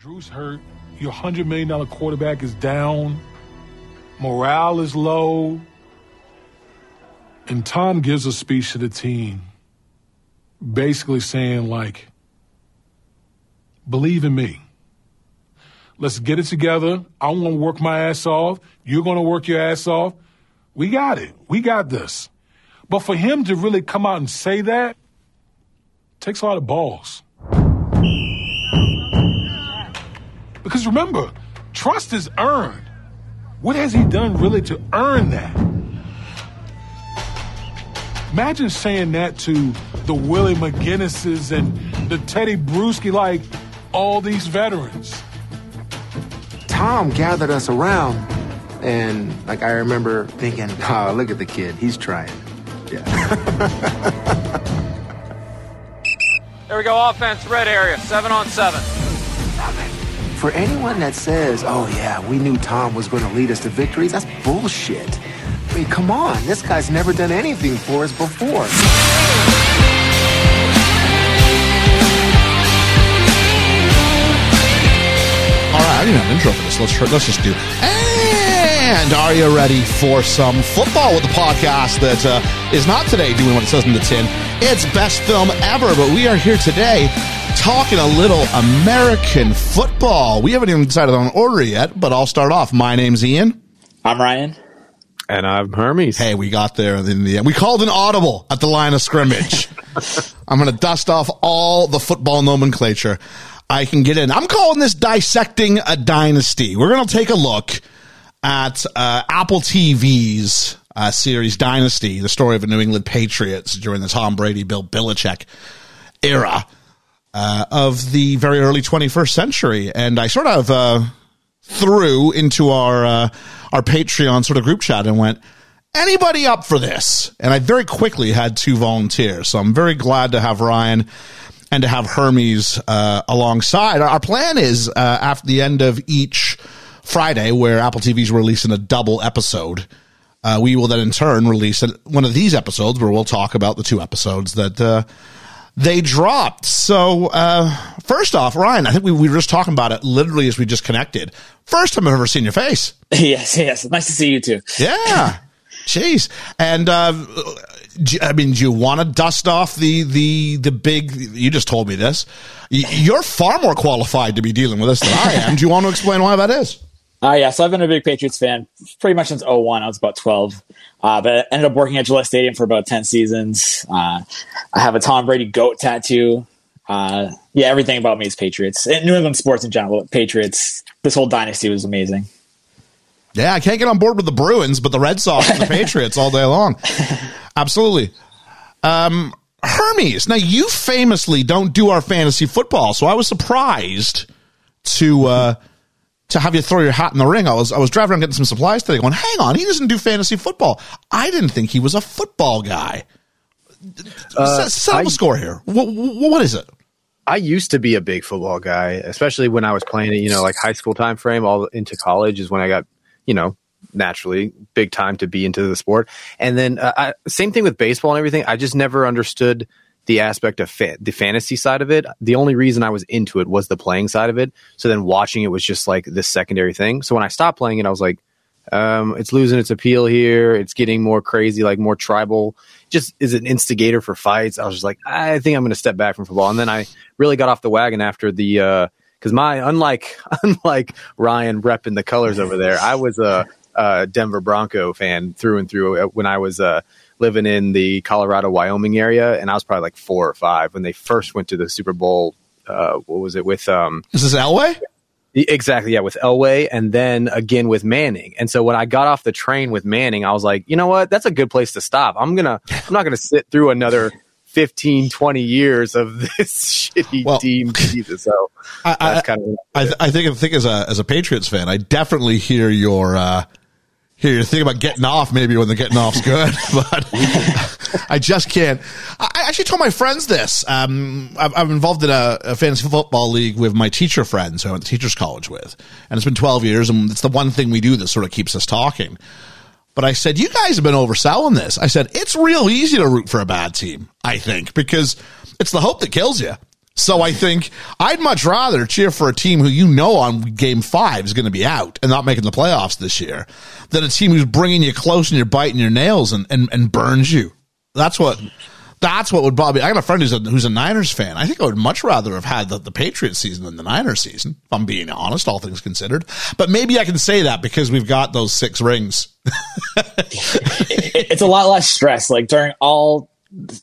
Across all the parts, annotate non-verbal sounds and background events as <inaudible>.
Drew's hurt. Your $100 million quarterback is down. Morale is low. And Tom gives a speech to the team basically saying, like, believe in me. Let's get it together. I'm going to work my ass off. You're going to work your ass off. We got it. We got this. But for him to really come out and say that takes a lot of balls. Because remember, trust is earned. What has he done really to earn that? Imagine saying that to the Willie McGinests and the Teddy Bruschi, like all these veterans. Tom gathered us around, and like I remember thinking, <laughs> "Oh, look at the kid, he's trying." Yeah. <laughs> there we go, offense, red area, seven on seven. For anyone that says, "Oh yeah, we knew Tom was going to lead us to victories," that's bullshit. I mean, come on, this guy's never done anything for us before. All right, I didn't have an intro for this. Let's let's just do. And are you ready for some football with the podcast that uh, is not today doing what it says in the tin? It's best film ever, but we are here today talking a little American football. We haven't even decided on order yet, but I'll start off. My name's Ian. I'm Ryan. And I'm Hermes. Hey, we got there in the end. We called an audible at the line of scrimmage. <laughs> I'm going to dust off all the football nomenclature I can get in. I'm calling this dissecting a dynasty. We're going to take a look at uh, Apple TV's uh, series Dynasty, the story of the New England Patriots during the Tom Brady, Bill Belichick era uh, of the very early 21st century. And I sort of uh, threw into our uh, our Patreon sort of group chat and went, anybody up for this? And I very quickly had two volunteers. So I'm very glad to have Ryan and to have Hermes uh, alongside. Our plan is uh, after the end of each Friday, where Apple TV is releasing a double episode. Uh, we will then in turn release one of these episodes where we'll talk about the two episodes that they dropped. So, uh, first off, Ryan, I think we, we were just talking about it literally as we just connected. First time I've ever seen your face. <laughs> yes, yes. Nice to see you too. Yeah. Jeez. And, uh, I mean, do you want to dust off the, the, the big, you just told me this. You're far more qualified to be dealing with this than I am. do you want to explain why that is? Uh, yeah, so I've been a big Patriots fan pretty much since 01. I was about 12. Uh, but I ended up working at Gillette Stadium for about 10 seasons. Uh, I have a Tom Brady goat tattoo. Uh, yeah, everything about me is Patriots. And New England sports in general, Patriots. This whole dynasty was amazing. Yeah, I can't get on board with the Bruins, but the Red Sox and the <laughs> Patriots all day long. Absolutely. Um, Hermes, now you famously don't do our fantasy football, so I was surprised to uh, to have you throw your hat in the ring. I was I was driving around getting some supplies today, going, "Hang on, he doesn't do fantasy football." I didn't think he was a football guy. Uh, Settle the score here. What, what is it? I used to be a big football guy, especially when I was playing it. You know, like high school time frame, all into college is when I got you know, naturally big time to be into the sport. And then uh, I, same thing with baseball and everything. I just never understood the aspect of fa- the fantasy side of it. The only reason I was into it was the playing side of it. So then watching it was just like this secondary thing. So when I stopped playing it, I was like, um, it's losing its appeal here. It's getting more crazy, like more tribal. Just is an instigator for fights. I was just like, I think I'm going to step back from football. And then I really got off the wagon after the uh, because my unlike <laughs> unlike Ryan repping the colors over there, I was a, a, Denver Bronco fan through and through uh, when I was uh, living in the Colorado Wyoming area, and I was probably like four or five when they first went to the Super Bowl. Uh, what was it with? Um, Is this Elway? Exactly, yeah, with Elway, and then again with Manning. And so when I got off the train with Manning, I was like, you know what? That's a good place to stop. I'm gonna, I'm not gonna sit through another 15, 20 years of <laughs> this shitty well, team Jesus. So I, that's kind of I, I, I, think I think as a as a Patriots fan, I definitely hear your uh hear your thing about getting off maybe when the getting off's good, <laughs> but I just can't. I actually told my friends this. Um, I'm involved in a, a, fantasy football league with my teacher friends who I went to teachers college with, and it's been 12 years, and it's the one thing we do that sort of keeps us talking. But I said, you guys have been overselling this. I said, it's real easy to root for a bad team, I think, because it's the hope that kills you. So I think I'd much rather cheer for a team who you know on game five is going to be out and not making the playoffs this year than a team who's bringing you close and you're biting your nails and, and, and burns you. That's what. That's what would me. I got a friend who's a, who's a Niners fan. I think I would much rather have had the, the Patriots season than the Niners season, if I'm being honest, all things considered. But maybe I can say that because we've got those six rings. <laughs> it's a lot less stress. Like during all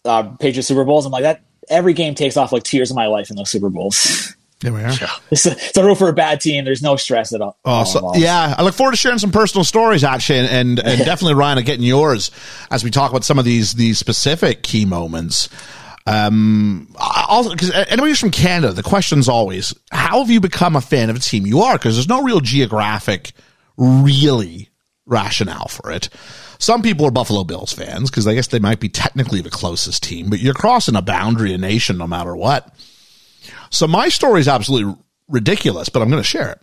uh, Patriots Super Bowls, I'm like that. Every game takes off like two years of my life in those Super Bowls. There we are. <laughs> It's a, it's a root for a bad team. There's no stress at all. Oh, so, yeah. I look forward to sharing some personal stories, actually, and and, and <laughs> definitely Ryan, getting yours as we talk about some of these these specific key moments. Um, also, because anybody who's from Canada, the question's always, how have you become a fan of a team you are? Because there's no real geographic, really rationale for it. Some people are Buffalo Bills fans because I guess they might be technically the closest team, but you're crossing a boundary of nation no matter what. So my story is absolutely ridiculous, but I'm going to share it.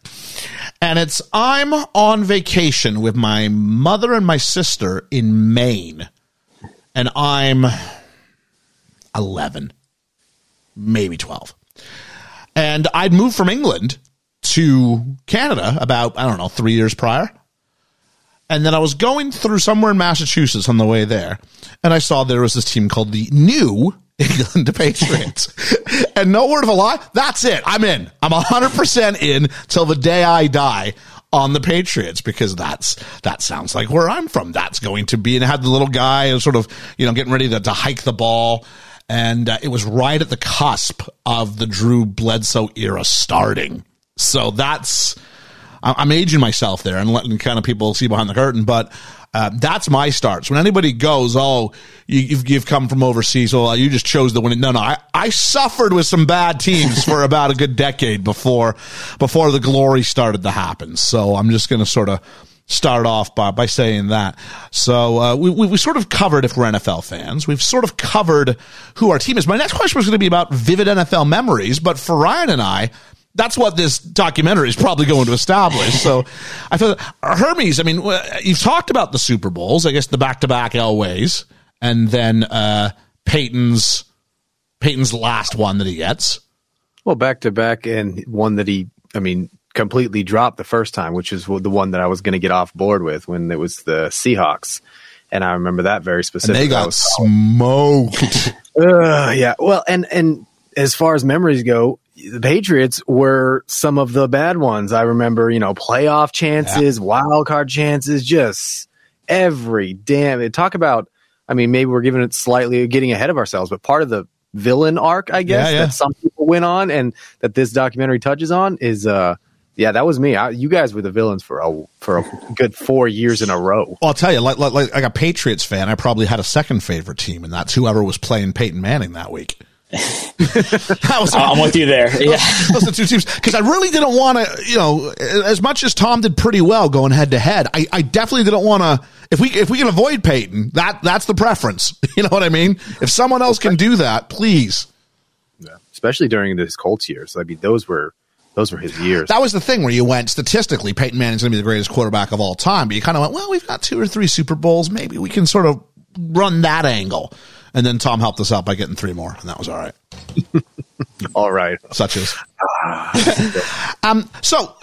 And it's I'm on vacation with my mother and my sister in Maine, and I'm 11, maybe 12. And I'd moved from England to Canada about, I don't know, three years prior. And then I was going through somewhere in Massachusetts on the way there, and I saw there was this team called the New <laughs> England Patriots. <laughs> and no word of a lie, that's it. I'm in. I'm 100% in till the day I die on the Patriots because that's that sounds like where I'm from. That's going to be and it had the little guy sort of, you know, getting ready to, to hike the ball and uh, it was right at the cusp of the Drew Bledsoe era starting. So that's I'm aging myself there and letting kind of people see behind the curtain, but uh, that's my starts. When anybody goes, oh, you, have you've come from overseas, well, you just chose the winning. No, no, I, I suffered with some bad teams for <laughs> about a good decade before before the glory started to happen. So I'm just going to sort of start off by, by saying that. So uh, we, we, we sort of covered if we're NFL fans. We've sort of covered who our team is. My next question was going to be about vivid NFL memories, but for Ryan and I, that's what this documentary is probably going to establish. So I feel Hermes, I mean, you've talked about the Super Bowls, I guess the back to back Elways, and then uh, Peyton's Peyton's last one that he gets. Well, back to back and one that he, I mean, completely dropped the first time, which is the one that I was going to get off board with when it was the Seahawks. And I remember that very specifically. And they got smoked. <laughs> uh, yeah. Well, and, and as far as memories go, the Patriots were some of the bad ones. I remember, you know, playoff chances, yeah. wild card chances, just every damn. It talk about, I mean, maybe we're giving it slightly getting ahead of ourselves, but part of the villain arc, I guess, yeah, yeah. that some people went on and that this documentary touches on is, uh, yeah, that was me. I, you guys were the villains for a for a good four years in a row. Well, I'll tell you, like, like like a Patriots fan, I probably had a second favorite team, and that's whoever was playing Peyton Manning that week. <laughs> was, I'm with you there. Yeah, those, those are two teams because I really didn't want to. You know, as much as Tom did pretty well going head to head, I, I definitely didn't want to. If we if we can avoid Peyton, that that's the preference. <laughs> You know what I mean? If someone else can do that, please. Yeah, especially during his Colts years. I mean, those were those were his years. That was the thing where you went statistically, Peyton Manning's going to be the greatest quarterback of all time. But you kind of went, well, we've got two or three Super Bowls. Maybe we can sort of run that angle. And then Tom helped us out by getting three more, and that was all right. <laughs> all right. Such as. <laughs> um, so,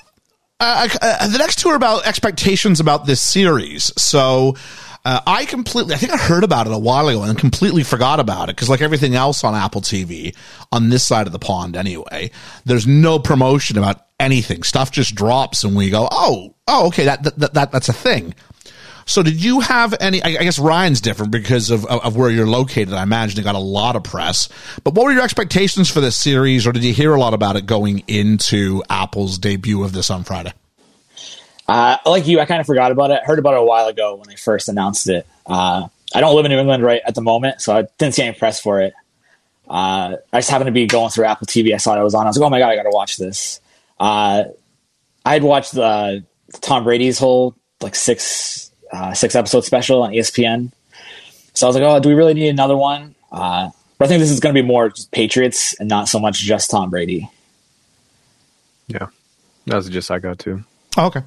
uh, uh, the next two are about expectations about this series. So, uh, I completely, I think I heard about it a while ago and completely forgot about it because, like everything else on Apple TV, on this side of the pond anyway, there's no promotion about anything. Stuff just drops and we go, oh, oh, okay, that, that, that that's a thing. So did you have any? I guess Ryan's different because of, of where you're located. I imagine it got a lot of press. But what were your expectations for this series, or did you hear a lot about it going into Apple's debut of this on Friday? Uh, like you, I kind of forgot about it. Heard about it a while ago when they first announced it. Uh, I don't live in New England right at the moment, so I didn't see any press for it. Uh, I just happened to be going through Apple TV. I saw it was on. I was like, oh my god, I got to watch this. Uh, I had watched the Tom Brady's whole like six uh, six episode special on ESPN. So I was like, oh, do we really need another one? Uh, but I think this is going to be more Patriots and not so much just Tom Brady. Yeah, that was just I got too. Oh, okay.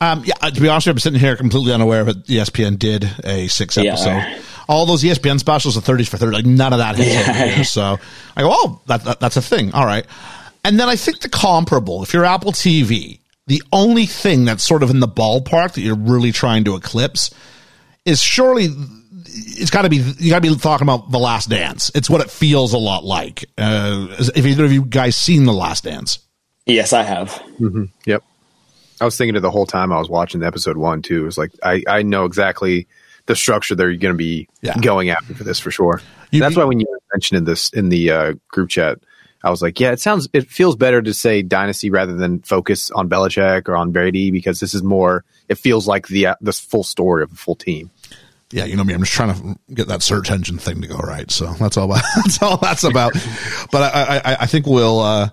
Um, yeah, to be honest, I'm sitting here completely unaware that ESPN did a six episode. Yeah. all those ESPN specials are 30s for 30, like none of that hits Yeah. here. So I go, oh, that, that, that's a thing. All right. And then I think the comparable, if you're Apple TV, the only thing that's sort of in the ballpark that you're really trying to eclipse is surely it's got to be you got to be talking about the Last Dance. It's what it feels a lot like. Uh, if either of you guys seen the Last Dance, Yes, I have. Yep. I was thinking it the whole time I was watching the episode one too. It was like I, I know exactly the structure they're going to be Yeah. going after for this for sure. You- That's why when you mentioned in this in the uh, group chat, I was like, yeah, it sounds it feels better to say dynasty rather than focus on Belichick or on Brady because this is more. It feels like the uh, full story of a full team. yeah, you know me. I'm just trying to get that search engine thing to go right. So that's all. About, <laughs> that's all that's about. But I, I, I think we'll. Uh,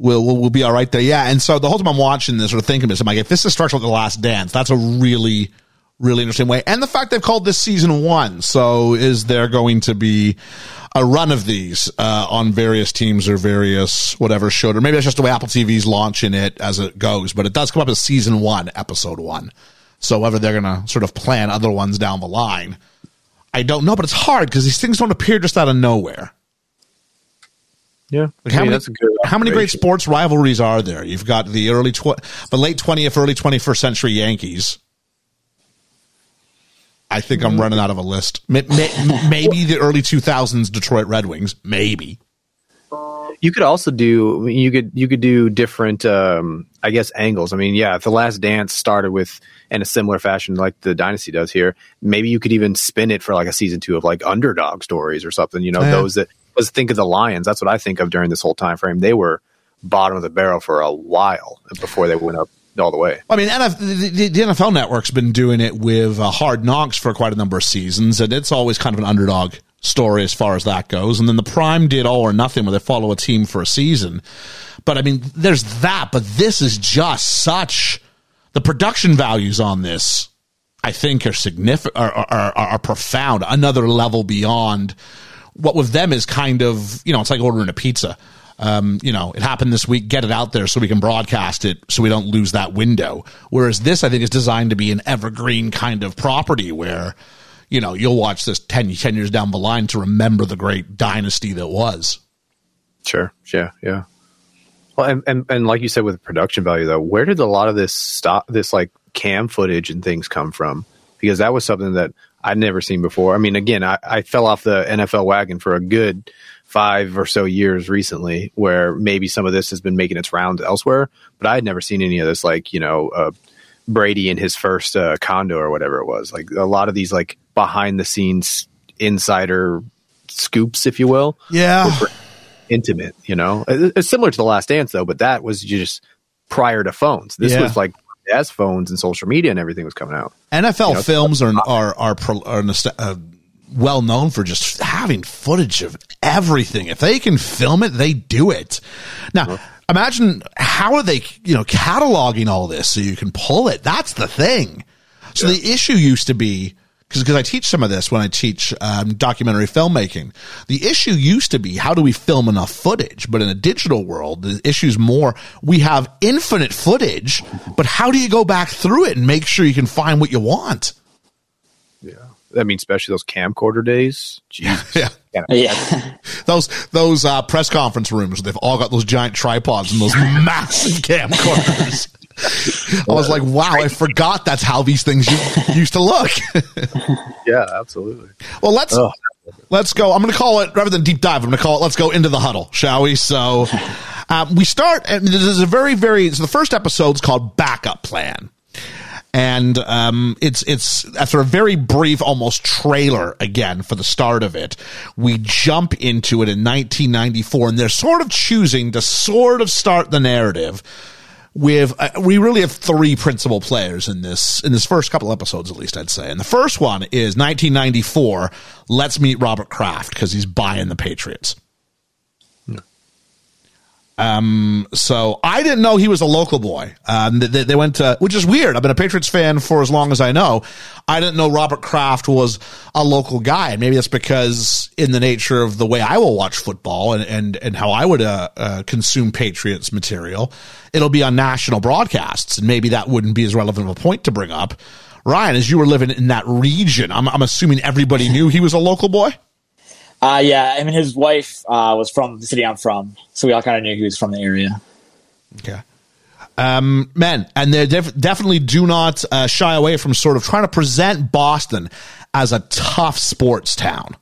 We'll, we'll, we'll be all right there. Yeah. And so the whole time I'm watching this or thinking this, I'm like, if this is structural the last dance, that's a really, really interesting way. And the fact they've called this season one. So is there going to be a run of these, uh, on various teams or various whatever showed, or maybe that's just the way Apple TV's launching it as it goes, but it does come up as season one, episode one. So whether they're going to sort of plan other ones down the line, I don't know, but it's hard because these things don't appear just out of nowhere. Yeah, Like how, many, how many great sports rivalries are there? You've got the early, tw- the late twentieth, early twenty first century Yankees. I think I'm running out of a list. May- may- Maybe the early two thousands Detroit Red Wings. Maybe. You could also do you could you could do different um I guess angles. I mean, yeah, if the last dance started with in a similar fashion like the dynasty does here, maybe you could even spin it for like a season 2 of like underdog stories or something, you know, Yeah. those that let's think of the Lions. That's what I think of during this whole time frame. They were bottom of the barrel for a while before they went up all the way. I mean, NF, the, NFL Network's been doing it with uh, Hard Knocks for quite a number of seasons, and it's always kind of an underdog story as far as that goes. And then the Prime did All or Nothing, where they follow a team for a season. But I mean, there's that, but this is just such the production values on this. I think are significant, are, are, are profound, another level beyond what with them is kind of, you know, it's like ordering a pizza. Um, you know, it happened this week, get it out there so we can broadcast it so we don't lose that window. Whereas this, I think, is designed to be an evergreen kind of property where, you know, you'll watch this 10, 10 years down the line to remember the great dynasty that was. Sure. Yeah. Yeah. Well, and, and, and like you said, with production value though, where did a lot of this stop, this like cam footage and things come from? Because that was something that I'd never seen before. I mean, again, I, I fell off the NFL wagon for a good five or so years recently, where maybe some of this has been making its rounds elsewhere, but I had never seen any of this, like you know, uh, Brady in his first uh, condo or whatever it was. Like a lot of these, like behind the scenes insider scoops, if you will Yeah. intimate, you know. It's similar to the Last Dance, though, but that was just prior to phones. This Yeah. was like as phones and social media and everything was coming out. NFL You know, films are are are, pro, are nos- uh, well known for just having footage of everything. If they can film it, they do it. Now, imagine how are they, you know, cataloging all this so you can pull it. That's the thing. So the issue used to be because I teach some of this when I teach um, documentary filmmaking. The issue used to be how do we film enough footage, but in a digital world, the issue is more we have infinite footage, but how do you go back through it and make sure you can find what you want? Yeah. I mean, especially those camcorder days. Jesus. <laughs> Yeah. Yeah. <laughs> Those those uh, press conference rooms, they've all got those giant tripods and those <laughs> massive camcorders. I was like, wow, I forgot that's how these things used to look. Yeah, absolutely. well, let's Ugh. let's go. I'm going to call it rather than deep dive. I'm going to call it. Let's go into the huddle, shall we? So um, we start. And this is a very very. So the first episode's called Backup Plan. And um, it's it's after a very brief, almost trailer again for the start of it. We jump into it in 1994, and they're sort of choosing to sort of start the narrative with uh, we really have three principal players in this in this first couple episodes at least I'd say. And the first one is 1994. Let's meet Robert Kraft because he's buying the Patriots. Um, so I didn't know he was a local boy. Um, they, they went to, which is weird. I've been a Patriots fan for as long as I know. I didn't know Robert Kraft was a local guy. And maybe that's because in the nature of the way I will watch football and, and, and how I would, uh, uh, consume Patriots material, it'll be on national broadcasts. And maybe that wouldn't be as relevant of a point to bring up. Ryan, as you were living in that region, I'm, I'm assuming everybody knew he was a local boy. Uh, yeah, I mean, his wife uh, was from the city I'm from, so we all kind of knew he was from the area. Okay. Um, men, and they def- definitely do not uh, shy away from sort of trying to present Boston as a tough sports town.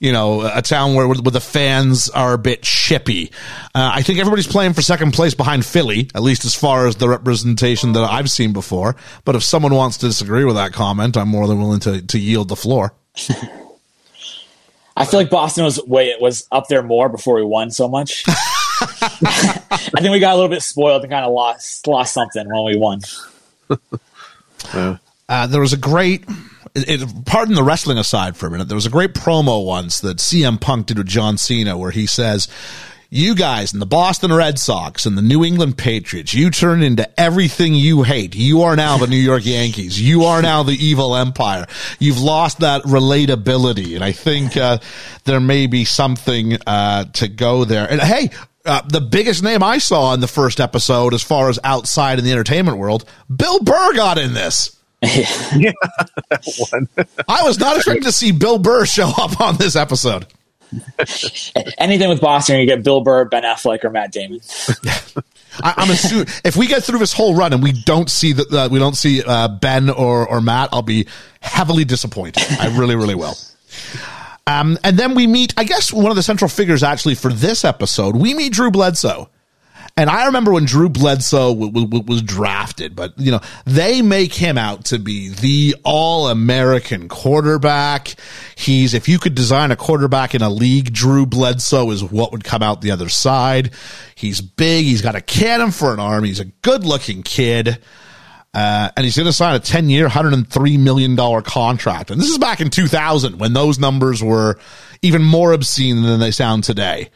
You know, a town where, where the fans are a bit chippy. Uh, I think everybody's playing for second place behind Philly, at least as far as the representation that I've seen before. But if someone wants to disagree with that comment, I'm more than willing to, to yield the floor. <laughs> I feel like Boston was way it was up there more before we won so much. <laughs> I think we got a little bit spoiled and kind of lost lost something when we won. <laughs> Uh, there was a great, it, it, pardon the wrestling aside for a minute, there was a great promo once that CM Punk did with John Cena where he says, you guys and the Boston Red Sox and the New England Patriots, you turn into everything you hate. You are now the New York Yankees. You are now the evil empire. You've lost that relatability. And I think, uh, there may be something, uh, to go there. And hey, uh, the biggest name I saw in the first episode, as far as outside in the entertainment world, Bill Burr got in this. <laughs> yeah. <laughs> I was not expecting to see Bill Burr show up on this episode. <laughs> Anything with Boston, you get Bill Burr, Ben Affleck, or Matt Damon. <laughs> I, I'm assuming if we get through this whole run and we don't see that uh, we don't see uh, Ben or or Matt, I'll be heavily disappointed. I really, really will. Um, and then we meet, I guess, one of the central figures actually for this episode. We meet Drew Bledsoe. And I remember when Drew Bledsoe w- w- was drafted, but you know, they make him out to be the all American quarterback. He's, if you could design a quarterback in a league, Drew Bledsoe is what would come out the other side. He's big. He's got a cannon for an arm. He's a good looking kid. Uh, and he's going to sign a 10 year, $103 million contract. And this is back in 2000 when those numbers were even more obscene than they sound today.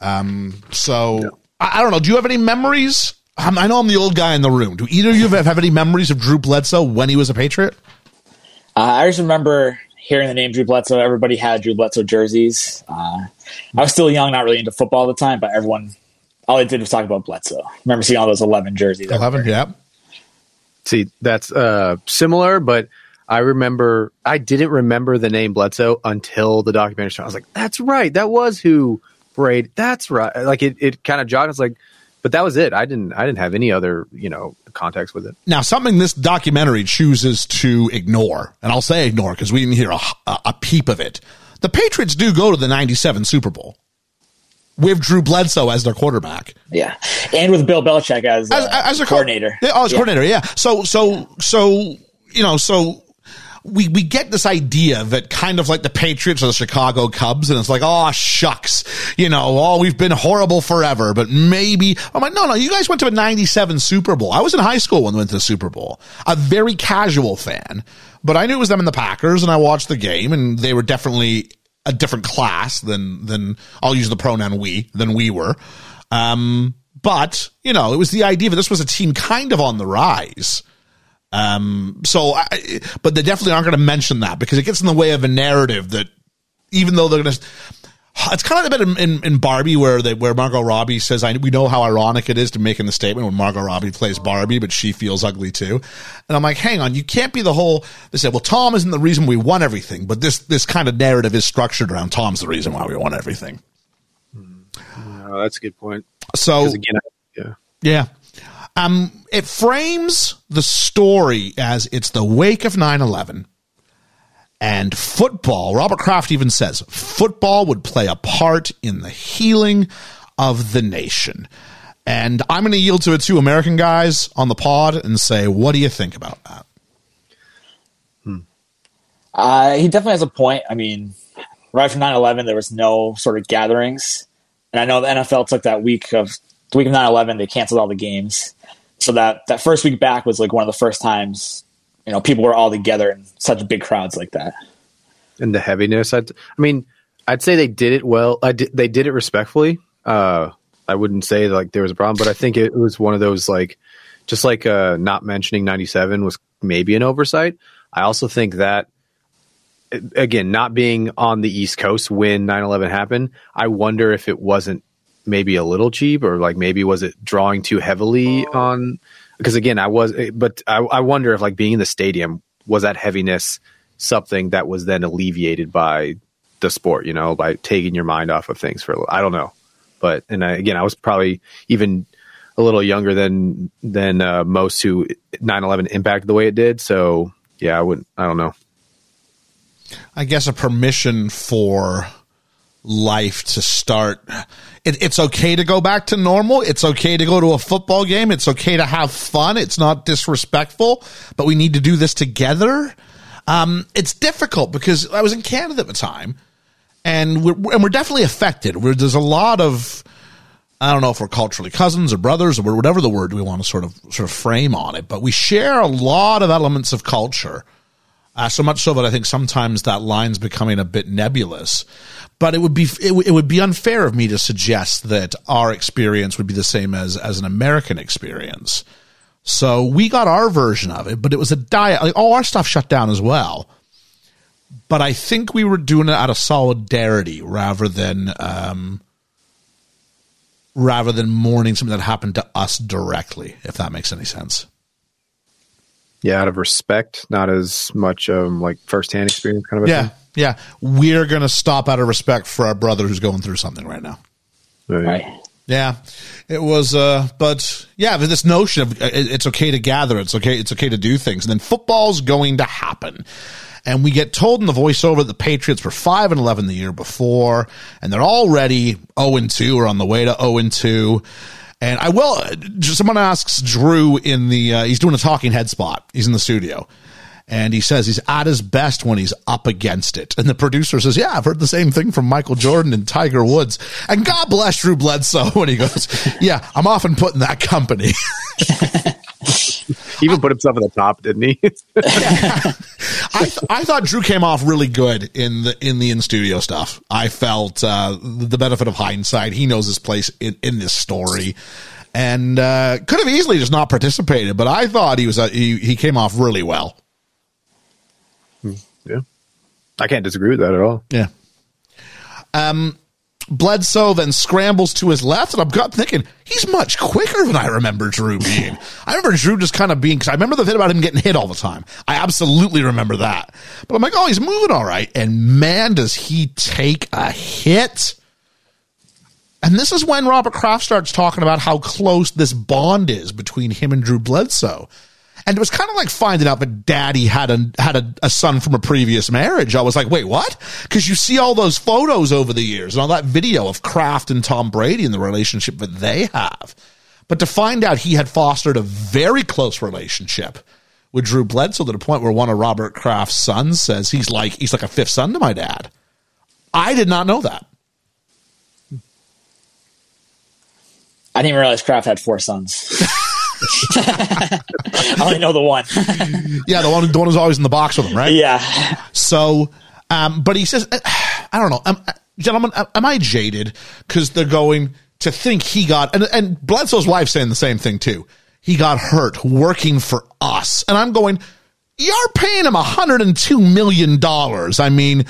Um, so I, I don't know. Do you have any memories? Um, I know I'm the old guy in the room. Do either of you have, have any memories of Drew Bledsoe when he was a Patriot? Uh, I just remember hearing the name Drew Bledsoe. Everybody had Drew Bledsoe jerseys. Uh, I was still young, not really into football at the time, but everyone, all they did was talk about Bledsoe. remember seeing all those 11 jerseys. 11, yeah. See, that's uh, similar, but I remember I didn't remember the name Bledsoe until the documentary. started. I was like, "That's right, that was who Brady. That's right." Like it, it kind of jogged. I was like, but that was it. I didn't, I didn't have any other, you know, context with it. Now, something this documentary chooses to ignore, and I'll say ignore because we didn't hear a, a, a peep of it. The Patriots do go to the 97 Super Bowl with Drew Bledsoe as their quarterback. Yeah, and with Bill Belichick as, uh, as, as a co- coordinator. Yeah, oh, as Yeah. coordinator. Yeah. So, so, so, you know, so we, we get this idea that kind of like the Patriots or the Chicago Cubs, and it's like, oh, shucks, you know, oh, we've been horrible forever, but maybe, I'm like, no, no, you guys went to a 97 Super Bowl. I was in high school when we went to the Super Bowl, a very casual fan, but I knew it was them and the Packers, and I watched the game, and they were definitely a different class than, than, I'll use the pronoun we, than we were. Um, but, you know, it was the idea that this was a team kind of on the rise. Um, so I, but they definitely aren't going to mention that because it gets in the way of a narrative that even though they're going to, it's kind of a bit in, in, in Barbie where they, where Margot Robbie says, I, we know how ironic it is to making the statement when Margot Robbie plays Barbie, but she feels ugly too. And I'm like, hang on, you can't be the whole, they said, well, Tom isn't the reason we won everything, but this, this kind of narrative is structured around Tom's the reason why we won everything. Oh, that's a good point. So again, I- yeah. Yeah. Um, it frames the story as it's the wake of 9 11 and football. Robert Kraft even says football would play a part in the healing of the nation. And I'm going to yield to the two American guys on the pod and say, what do you think about that? Uh, he definitely has a point. I mean, right from 9-11, there was no sort of gatherings. And I know the NFL took that week of the week of 9-11, they canceled all the games. So that, that first week back was like one of the first times, you know, people were all together in such big crowds like that. and the heaviness. I'd, I mean, I'd say they did it well. I did, they did it respectfully. Uh, I wouldn't say like there was a problem, but I think it was one of those like, just like uh, not mentioning '97 was maybe an oversight. I also think that again, not being on the East Coast when 9/11 happened, I wonder if it wasn't maybe a little cheap, or like maybe was it drawing too heavily on? Because again, I was, but I, I wonder if like being in the stadium was that heaviness something that was then alleviated by the sport, you know, by taking your mind off of things for a little. I don't know, but and I, again, I was probably even a little younger than than uh, most who 9/11 impacted the way it did. So yeah, I wouldn't. I don't know. I guess a permission for life to start. It, it's okay to go back to normal. It's okay to go to a football game. It's okay to have fun. It's not disrespectful, but we need to do this together. Um, it's difficult because I was in Canada at the time, and we're and we're definitely affected. We're, there's a lot of I don't know if we're culturally cousins or brothers or whatever the word we want to sort of sort of frame on it, but we share a lot of elements of culture. Uh, so much so that I think sometimes that line's becoming a bit nebulous. But it would be it, w- it would be unfair of me to suggest that our experience would be the same as as an American experience. So we got our version of it, but it was a diet. Like all our stuff shut down as well. But I think we were doing it out of solidarity rather than um, rather than mourning something that happened to us directly. If that makes any sense. Yeah, out of respect, not as much um like firsthand experience kind of a Yeah, thing. Yeah. We're gonna stop out of respect for our brother who's going through something right now. Right. Right. Yeah, it was. Uh, but yeah, but this notion of uh, it's okay to gather, it's okay, it's okay to do things, and then football's going to happen. And we get told in the voiceover that the Patriots were five and eleven the year before, and they're already zero and two or on the way to zero and two. And I will. uh, Someone asks Drew in the. Uh, he's doing a talking head spot. He's in the studio. And he says he's at his best when he's up against it. And the producer says, Yeah, I've heard the same thing from Michael Jordan and Tiger Woods. And God bless Drew Bledsoe <laughs> when he goes, Yeah, I'm often put in that company. <laughs> He even put himself at the top, didn't he? <laughs> I, th- I thought Drew came off really good in the in the in studio stuff. I felt uh, the benefit of hindsight. He knows his place in, in this story, and uh, could have easily just not participated. But I thought he was uh, he he came off really well. I can't disagree with that at all. Yeah. Um, Bledsoe then scrambles to his left, and I'm thinking he's much quicker than I remember Drew being. I remember Drew just kind of being because I remember the bit about him getting hit all the time. I absolutely remember that. But I'm like, oh, he's moving all right, and man, does he take a hit. And this is when Robert Kraft starts talking about how close this bond is between him and Drew Bledsoe. And it was kind of like finding out that daddy had a had a, a son from a previous marriage. I was like, wait, what? Because you see all those photos over the years and all that video of Kraft and Tom Brady and the relationship that they have. But to find out he had fostered a very close relationship with Drew Bledsoe to the point where one of Robert Kraft's sons says he's like he's like a fifth son to my dad. I did not know that. I didn't realize Kraft had four sons. <laughs> <laughs> I only know the one. <laughs> Yeah, the one the one who's always in the box with him, right? yeah. So, um, but he says, I don't know, um, gentlemen, am I jaded? Because they're going to think he got, and, and Bledsoe's wife saying the same thing too. He got hurt working for us. And I'm going, you're paying him $102 million. I mean,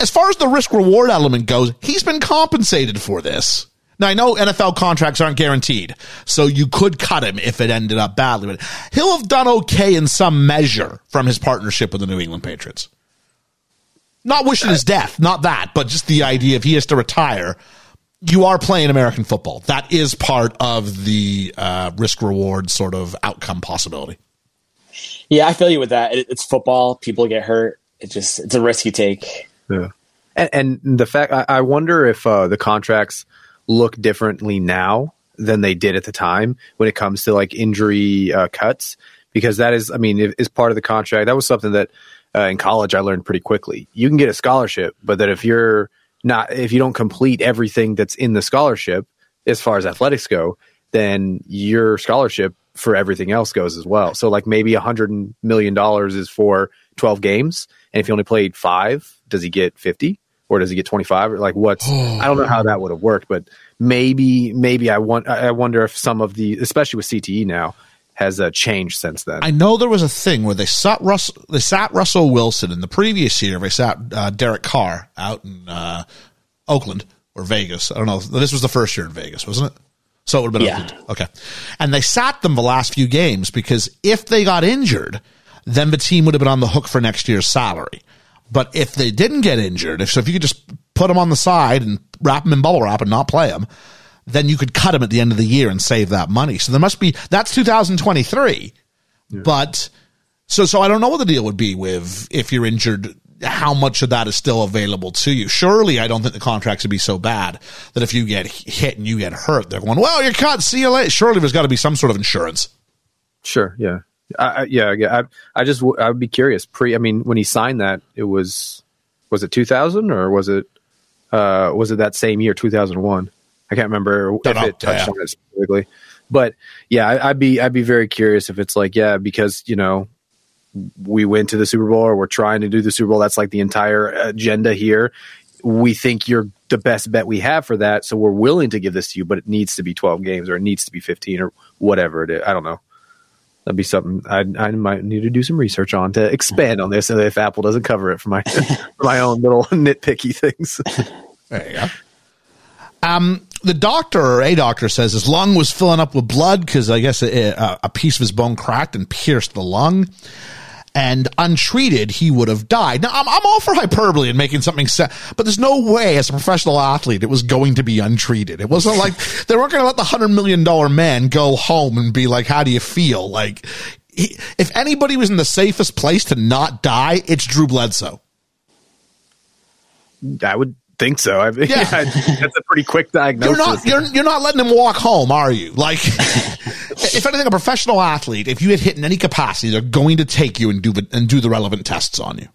as far as the risk reward element goes, he's been compensated for this. Now I know NFL contracts aren't guaranteed, so you could cut him if it ended up badly, but he'll have done okay in some measure from his partnership with the New England Patriots. Not wishing his death, not that, but just the idea if he has to retire, you are playing American football. That is part of the uh, risk reward sort of outcome possibility. Yeah, I feel you with that. It, it's football. People get hurt. It just it's a risk you take. Yeah. And, and the fact, I, I wonder if uh, the contracts look differently now than they did at the time when it comes to like injury uh, cuts, because that is, I mean, is part of the contract. That was something that uh, in college I learned pretty quickly. You can get a scholarship, but that if you're not, if you don't complete everything that's in the scholarship as far as athletics go, then your scholarship for everything else goes as well. So like maybe a hundred million dollars is for 12 games. And if he only played five, does he get 50 or does he get 25 or like what's, <sighs> I don't know how that would have worked, but maybe, maybe I want, I wonder if some of the, especially with CTE now has uh, changed since then. I know there was a thing where they sat Russell, they sat Russell Wilson in the previous year. They sat uh, Derek Carr out in uh, Oakland or Vegas. I don't know. This was the first year in Vegas, wasn't it? So it would have been Yeah. Oakland. okay. And they sat them the last few games because if they got injured, then the team would have been on the hook for next year's salary. But if they didn't get injured, if so, if you could just put them on the side and wrap them in bubble wrap and not play them, then you could cut them at the end of the year and save that money. So there must be that's 2023. But so so I don't know what the deal would be with if you're injured. How much of that is still available to you? Surely, I don't think the contracts would be so bad that if you get hit and you get hurt, they're going, "Well, you're cut. See you later." Surely, there's got to be some sort of insurance. Sure. Yeah. I, I, yeah. yeah, I, I just w- I would be curious. Pre. I mean, when he signed that, it was was it 2000 or was it uh was it that same year 2001? I can't remember if know. it touched Yeah. on it specifically. But yeah, I, I'd be I'd be very curious if it's like yeah because you know we went to the Super Bowl or we're trying to do the Super Bowl. That's like the entire agenda here. We think you're the best bet we have for that, so we're willing to give this to you, but it needs to be 12 games or it needs to be 15 or whatever it is. I don't know. That'd be something I, I might need to do some research on to expand on this if Apple doesn't cover it for my <laughs> for my own little <laughs> nitpicky things. There you go. Um, the doctor or a doctor says his lung was filling up with blood because I guess a, a piece of his bone cracked and pierced the lung. And untreated, he would have died. Now, I'm, I'm all for hyperbole and making something set, but there's no way as a professional athlete it was going to be untreated. It wasn't like <laughs> they weren't going to let the hundred million dollar man go home and be like, "How do you feel?" Like, he, if anybody was in the safest place to not die, it's Drew Bledsoe. I would think so. I mean, Yeah. <laughs> yeah. that's a pretty quick diagnosis. You're diagnosis. not you're you're not letting him walk home, are you? Like, <laughs> if anything, a professional athlete, if you get hit in any capacity, they're going to take you and do the and do the relevant tests on you.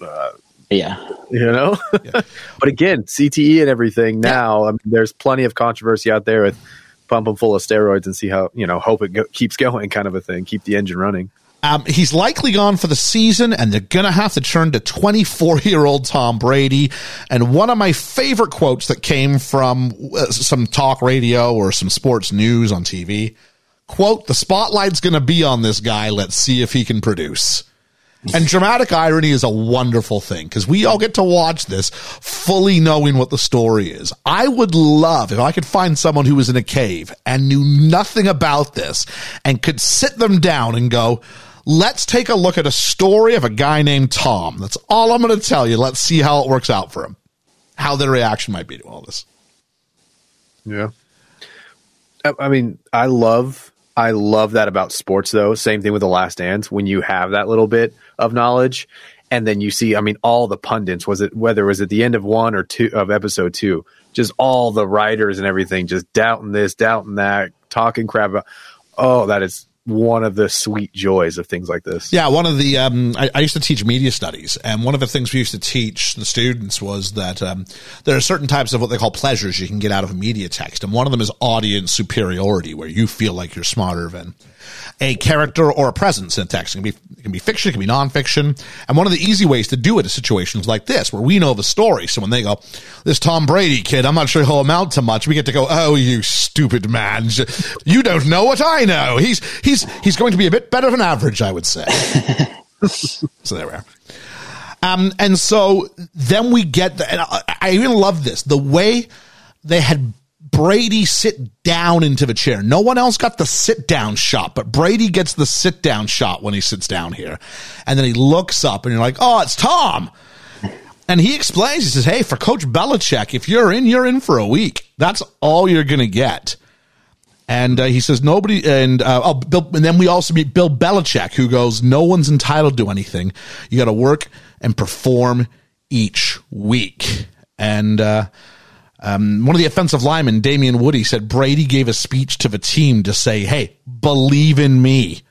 Uh, yeah. you know. <laughs> but again, CTE and everything. Now, I mean, there's plenty of controversy out there with pump them full of steroids and see how you know hope it go- keeps going, kind of a thing. Keep the engine running. Um, he's likely gone for the season, and they're going to have to turn to 24 year old Tom Brady. And one of my favorite quotes that came from uh, some talk radio or some sports news on TV quote, the spotlight's going to be on this guy. Let's see if he can produce. And dramatic irony is a wonderful thing because we all get to watch this fully knowing what the story is. I would love if I could find someone who was in a cave and knew nothing about this and could sit them down and go, let's take a look at a story of a guy named Tom. That's all I'm going to tell you. Let's see how it works out for him, how their reaction might be to all this. Yeah. I, I mean, I love I love that about sports though. Same thing with the last dance when you have that little bit of knowledge and then you see I mean all the pundits was it whether it was at the end of one or two of episode 2 just all the writers and everything just doubting this, doubting that, talking crap about oh that is one of the sweet joys of things like this. Yeah, one of the um, I, I used to teach media studies, and one of the things we used to teach the students was that um, there are certain types of what they call pleasures you can get out of a media text, and one of them is audience superiority, where you feel like you're smarter than a character or a presence in a text. It can be it can be fiction, it can be nonfiction, and one of the easy ways to do it is situations like this, where we know the story. So when they go, "This Tom Brady kid, I'm not sure he'll amount to much," we get to go, "Oh, you stupid man, you don't know what I know. He's he's he's going to be a bit better than average, I would say." <laughs> so there we are. Um, and so then we get the, and I, I even love this the way they had Brady sit down into the chair. No one else got the sit down shot, but Brady gets the sit down shot when he sits down here. And then he looks up and you're like, oh, it's Tom. And he explains, he says, hey, for Coach Belichick, if you're in, you're in for a week. That's all you're going to get. And uh, he says nobody, and uh, oh, Bill, and then we also meet Bill Belichick, who goes, "No one's entitled to anything. You got to work and perform each week." And uh, um, one of the offensive linemen, Damien Woody, said Brady gave a speech to the team to say, "Hey, believe in me,"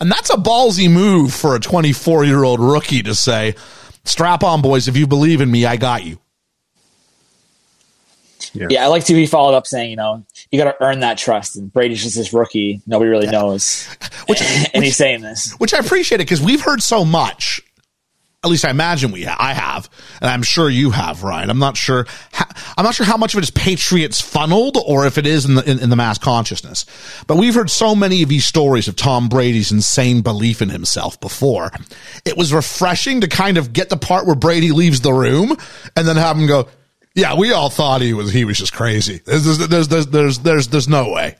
and that's a ballsy move for a 24 year old rookie to say, "Strap on, boys. If you believe in me, I got you." Yeah, I like to be followed up saying, you know, you got to earn that trust. And Brady's just this rookie. Nobody really knows. Which- <laughs> and he's saying this. which I appreciate it because we've heard so much. At least I imagine we, ha- I have, and I'm sure you have, Ryan. I'm not sure. How, I'm not sure how much of it is Patriots funneled, or if it is in the in, in the mass consciousness. But we've heard so many of these stories of Tom Brady's insane belief in himself before. It was refreshing to kind of get the part where Brady leaves the room and then have him go, Yeah, we all thought he was he was just crazy. There's there's there's there's there's, there's no way.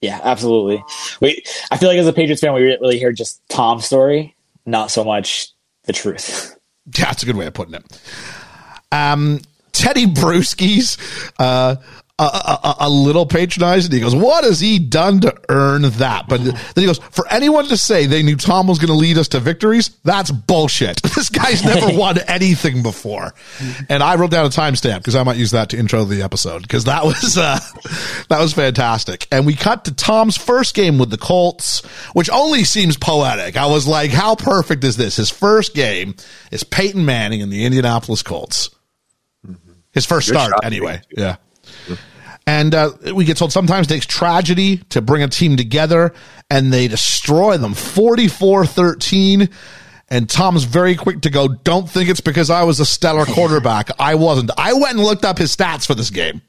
Yeah, absolutely. We, I feel like as a Patriots fan, we really hear just Tom's story, not so much the truth. Yeah, <laughs> that's a good way of putting it. Um, Teddy Bruschi's uh, a, a, a, little patronizing. He goes, "What has he done to earn that?" But then he goes, "For anyone to say they knew Tom was going to lead us to victories, that's bullshit. <laughs> This guy's never <laughs> won anything before." And I wrote down a timestamp because I might use that to intro the episode because that was uh, <laughs> that was fantastic. And we cut to Tom's first game with the Colts, which only seems poetic. I was like, "How perfect is this?" His first game is Peyton Manning and the Indianapolis Colts. His first start, anyway. Yeah. And uh, we get told sometimes it takes tragedy to bring a team together, and they destroy them 44 13. And Tom's very quick to go, don't think it's because I was a stellar <laughs> quarterback. I wasn't. I went and looked up his stats for this game.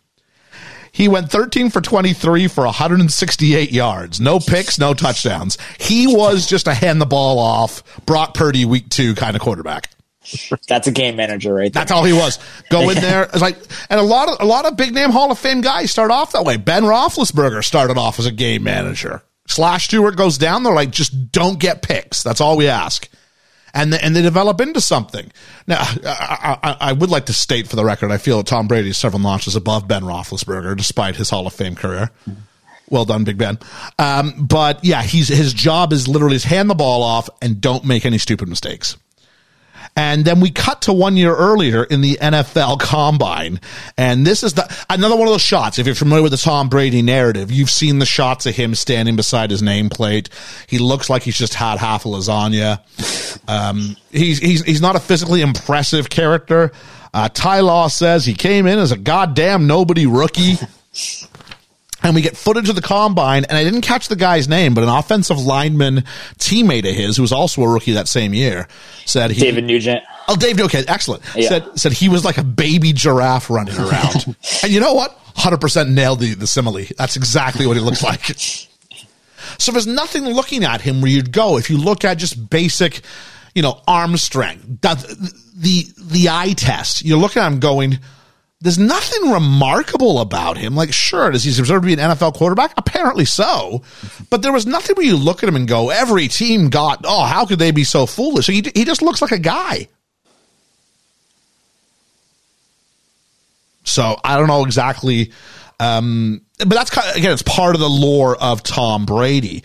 He went 13 for 23 for 168 yards. No picks, no touchdowns. He was just a hand the ball off, Brock Purdy week two kind of quarterback. That's a game manager, right? There. That's all he was. Go in <laughs> there. It's like, and a lot of a lot of big name Hall of Fame guys start off that way. Ben Roethlisberger started off as a game manager. Slash Stewart goes down. They're like, just don't get picks. That's all we ask. And they, and they develop into something. Now, I, I, I would like to state for the record, I feel that Tom Brady is several notches above Ben Roethlisberger, despite his Hall of Fame career. Well done, Big Ben. Um, but yeah, he's his job is literally is hand the ball off and don't make any stupid mistakes. And then we cut to one year earlier in the NFL combine. And this is the, another one of those shots. If you're familiar with the Tom Brady narrative, you've seen the shots of him standing beside his nameplate. He looks like he's just had half a lasagna. Um, he's, he's, he's not a physically impressive character. Uh, Ty Law says he came in as a goddamn nobody rookie and we get footage of the combine and I didn't catch the guy's name, but an offensive lineman teammate of his who was also a rookie that same year said he David Nugent. Oh, David. Okay, excellent. Yeah. Said said he was like a baby giraffe running <laughs> around. and you know what? Hundred percent nailed the the simile. That's exactly what he looks like. <laughs> so there's nothing looking at him where you'd go if you look at just basic, you know, arm strength, the the, the eye test. You're looking at him going there's nothing remarkable about him. Like, sure, does he deserve to be an NFL quarterback? Apparently so. But there was nothing where you look at him and go, every team got, oh, how could they be so foolish? He, he just looks like a guy. So I don't know exactly. Um, but that's kind of, again, it's part of the lore of Tom Brady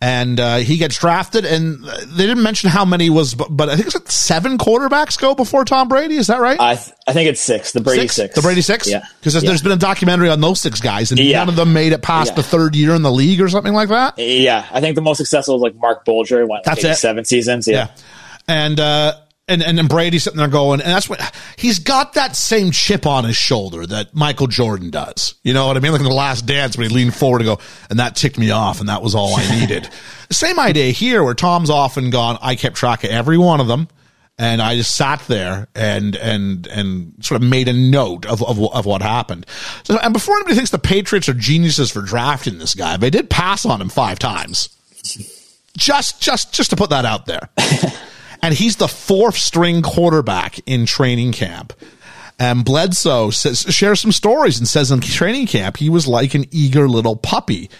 and uh, he gets drafted. And they didn't mention how many was, but, but I think it's like seven quarterbacks go before Tom Brady. Is that right? I th- I think it's six. The Brady six. six. The Brady six. Yeah. Because there's, yeah. there's been a documentary on those six guys, and yeah. none of them made it past yeah. the third year in the league or something like that. Yeah, I think the most successful was like Marc Bulger. Went like That's it. Seven seasons. Yeah. And uh, and and then Brady sitting there going, and that's what he's got that same chip on his shoulder that Michael Jordan does. You know what I mean? Like in the Last Dance when he leaned forward and go, and that ticked me off, and that was all I needed. <laughs> same idea here, where Tom's often gone. I kept track of every one of them, and I just sat there and and and sort of made a note of of, of what happened. So, and before anybody thinks the Patriots are geniuses for drafting this guy, they did pass on him five times. <laughs> Just just just to put that out there <laughs> and he's the fourth string quarterback in training camp. And Bledsoe says, shares some stories and says in training camp, he was like an eager little puppy.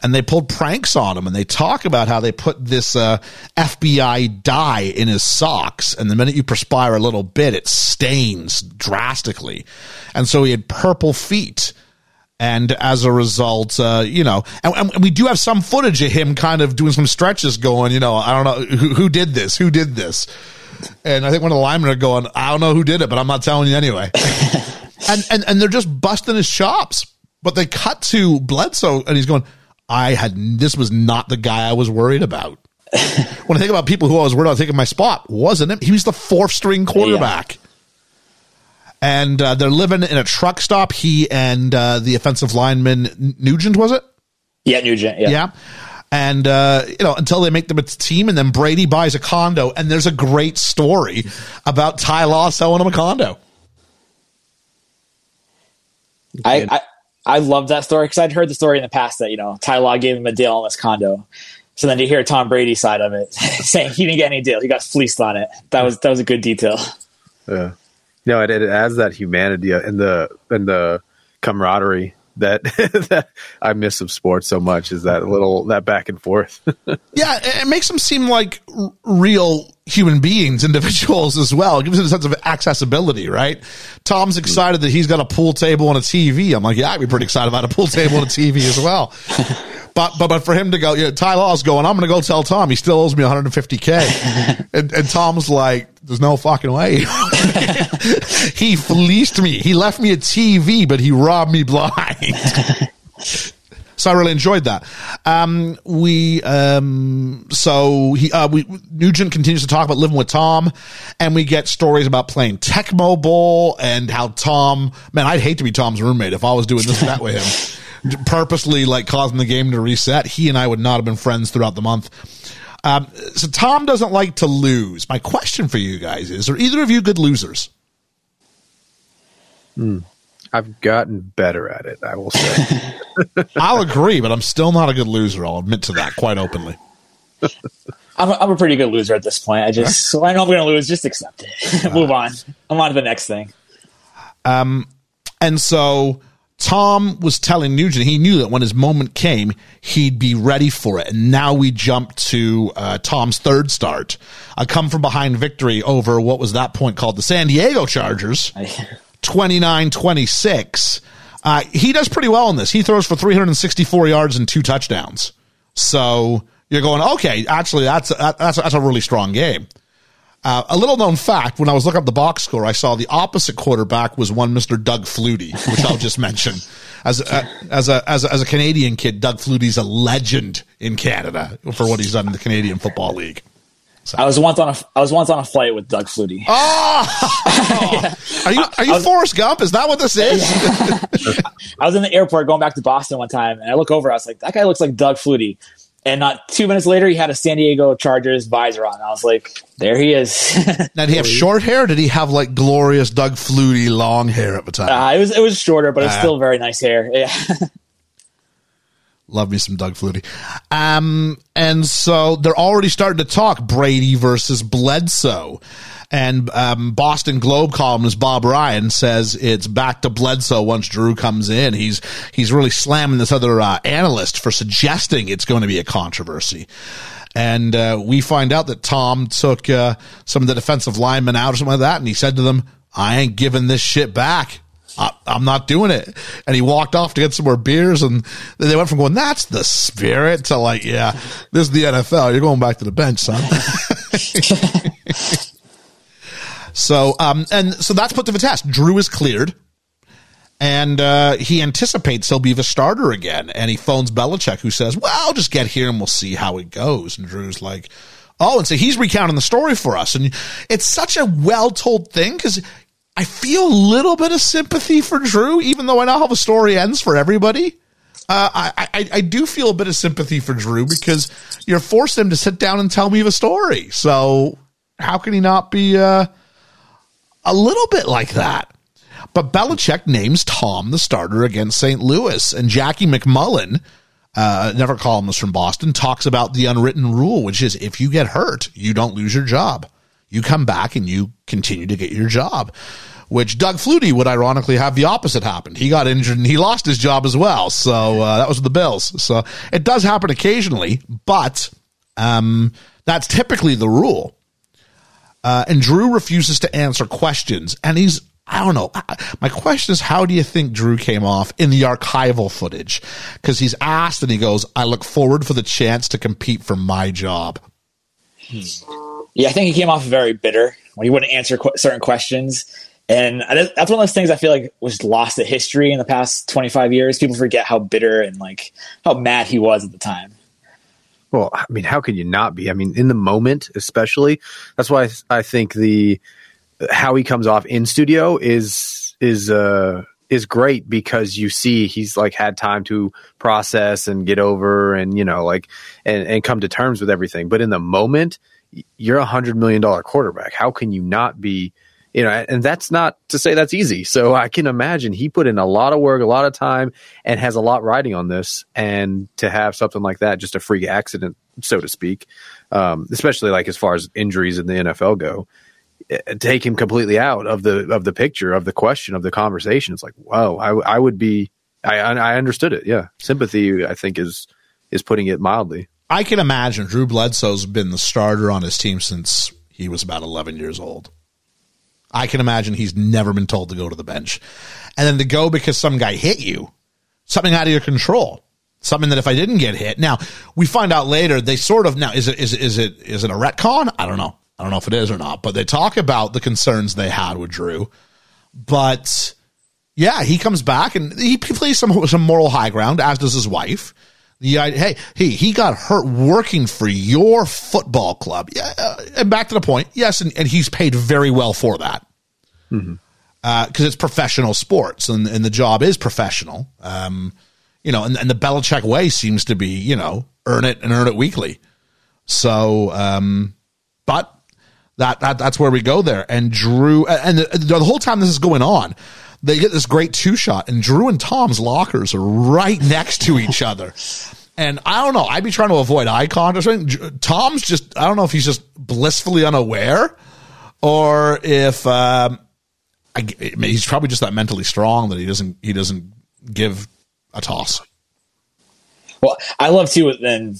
And they pulled pranks on him and they talk about how they put this uh, FBI dye in his socks. And the minute you perspire a little bit, it stains drastically. And so he had purple feet and as a result, uh, you know, and, and, we do have some footage of him kind of doing some stretches, going, you know, I don't know who, who did this, who did this, and I think one of the linemen are going, I don't know who did it, but I'm not telling you anyway, <laughs> and and and they're just busting his chops. But they cut to Bledsoe, and he's going, I had this was not the guy I was worried about. <laughs> when I think about people who I was worried about taking my spot, wasn't him? He was the fourth string quarterback. Yeah and uh, they're living in a truck stop. He and uh, the offensive lineman Nugent was it? Yeah, Nugent. Yeah. Yeah. And uh, you know, until they make them a team, and then Brady buys a condo, and there's a great story about Ty Law selling him a condo. I, I I love that story because I'd heard the story in the past that you know Ty Law gave him a deal on this condo. So then you hear Tom Brady side of it <laughs> saying he didn't get any deal, he got fleeced on it. That was that was a good detail. Yeah No, it, it adds that humanity uh, and the and the camaraderie that <laughs> that I miss of sports so much is that little that back and forth. <laughs> yeah, it makes them seem like real human beings, <laughs> individuals as well. It gives it a sense of accessibility, right? Tom's hmm. excited that he's got a pool table and a TV. I'm like, yeah, I'd be pretty excited about a pool table and a TV as well. But but but for him to go, you know, Ty Law's going, I'm going to go tell Tom he still owes me 150k, and, and Tom's like, there's no fucking way. <laughs> he fleeced me. He left me a TV, but he robbed me blind. <laughs> So I really enjoyed that. Um, we um, so he uh, we Nugent continues to talk about living with Tom, and we get stories about playing Tecmo Bowl and how Tom. Man, I'd hate to be Tom's roommate if I was doing this and that with him <laughs> purposely like causing the game to reset, he and I would not have been friends throughout the month. Um, so Tom doesn't like to lose. My question for you guys is: Are either of you good losers? Hmm. I've gotten better at it. I will say. <laughs> I'll agree, but I'm still not a good loser. I'll admit to that quite openly. <laughs> I'm a, I'm a pretty good loser at this point. I just so I know I'm going to lose. Just accept it. <laughs> Move on. I'm on to the next thing. Um, and so Tom was telling Nugent he knew that when his moment came, he'd be ready for it. And now we jump to uh, Tom's third start, a come from behind victory over what was that point called the San Diego Chargers, 29 26. Uh, he does pretty well in this. He throws for 364 yards and two touchdowns. So you're going, okay, actually, that's, that's, that's a really strong game. Uh, a little known fact: when I was looking up the box score, I saw the opposite quarterback was one Mister Doug Flutie, which I'll just mention as a, as a as a as a Canadian kid. Doug Flutie's a legend in Canada for what he's done in the Canadian Football League. So. I was once on a I was once on a flight with Doug Flutie. Oh, <laughs> yeah. are you are you was, Forrest Gump? Is that what this is? <laughs> I was in the airport going back to Boston one time, and I look over. I was like, that guy looks like Doug Flutie. And not two minutes later, he had a San Diego Chargers visor on. I was like, there he is. now, <laughs> did he have short hair? did he have like glorious Doug Flutie long hair at the time? Uh, it was it was shorter, but it's uh, still very nice hair. Yeah. <laughs> Love me some Doug Flutie. Um, and so they're already starting to talk Brady versus Bledsoe. And um, Boston Globe columnist Bob Ryan says it's back to Bledsoe once Drew comes in. He's he's really slamming this other uh, analyst for suggesting it's going to be a controversy. And uh, we find out that Tom took uh, some of the defensive linemen out or something like that, and he said to them, "I ain't giving this shit back." I, am not doing it. And he walked off to get some more beers. And they went from going, that's the spirit to like, yeah, this is the NFL. You're going back to the bench, son. <laughs> <laughs> So, um, and so that's put to the test. Drew is cleared. And uh, he anticipates he'll be the starter again. And he phones Belichick, who says, Well, I'll just get here and we'll see how it goes. And Drew's like, Oh, and so he's recounting the story for us. And it's such a well told thing because I feel a little bit of sympathy for Drew, even though I know how the story ends for everybody. Uh, I, I, I do feel a bit of sympathy for Drew because you're forcing him to sit down and tell me the story. So how can he not be uh, a little bit like that. But Belichick names Tom the starter against St. Louis, and Jackie MacMullan, uh, never columnist from Boston, talks about the unwritten rule, which is if you get hurt, you don't lose your job. You come back and you continue to get your job. Which Doug Flutie would ironically have the opposite happen. He got injured and he lost his job as well. So uh, that was the Bills. So it does happen occasionally, but um, that's typically the rule. Uh, and Drew refuses to answer questions. And he's, I don't know. My question is, how do you think Drew came off in the archival footage? Because he's asked and he goes, I look forward for the chance to compete for my job. Yeah, I think he came off very bitter when he wouldn't answer qu- certain questions. And that's one of those things I feel like was lost to history in the past 25 years. People forget how bitter and like how mad he was at the time. Well, I mean, how can you not be? I mean, in the moment, especially. That's why I think the how he comes off in studio is is uh is great because you see he's like had time to process and get over and you know like and, and come to terms with everything. But in the moment, you're a hundred million dollar quarterback. How can you not be you know, and that's not to say that's easy. So I can imagine he put in a lot of work, a lot of time, and has a lot riding on this. And to have something like that, just a freak accident, so to speak, um, especially like as far as injuries in the NFL go, uh, take him completely out of the of the picture of the question of the conversation. It's like, wow, I, I would be, I I understood it. Yeah, sympathy, I think is is putting it mildly. I can imagine Drew Bledsoe's been the starter on his team since he was about 11 years old. I can imagine he's never been told to go to the bench. And then to go because some guy hit you, something out of your control, something that if I didn't get hit. Now, we find out later they sort of now is it is it is it is it a retcon? I don't know. I don't know if it is or not, but they talk about the concerns they had with Drew. But yeah, he comes back and he plays some some moral high ground, as does his wife. The hey, he he got hurt working for your football club. Yeah, uh, and back to the point. Yes, and, and he's paid very well for that because mm-hmm. uh, it's professional sports and, and the job is professional. Um, you know, and, and the Belichick way seems to be you know earn it and earn it weekly. So, um, but that, that that's where we go there. And Drew and the, the whole time this is going on, they get this great two shot, and Drew and Tom's lockers are right next to each <laughs> other. And I don't know. I'd be trying to avoid eye contact. Tom's just, I don't know if he's just blissfully unaware or if um, I, he's probably just that mentally strong that he doesn't he doesn't give a toss. Well, I love too. Then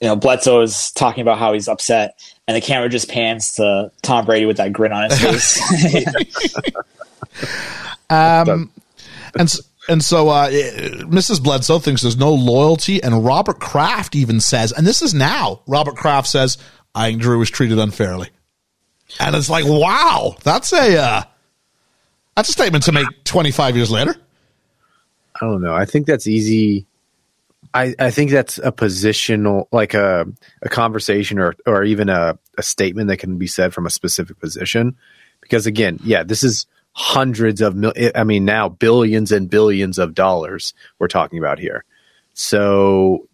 you know, Bledsoe is talking about how he's upset, and the camera just pans to Tom Brady with that grin on his <laughs> face. <laughs> <laughs> Um, and and so uh, Mrs. Bledsoe thinks there's no loyalty, and Robert Kraft even says, and this is now. Robert Kraft says, "I think Drew was treated unfairly," and it's like, wow, that's a uh, that's a statement to make 25 years later. I don't know. I think that's easy. I, I think that's a positional, like a, a conversation or, or even a, a statement that can be said from a specific position. Because again, yeah, this is hundreds of mil- I mean now billions and billions of dollars we're talking about here. So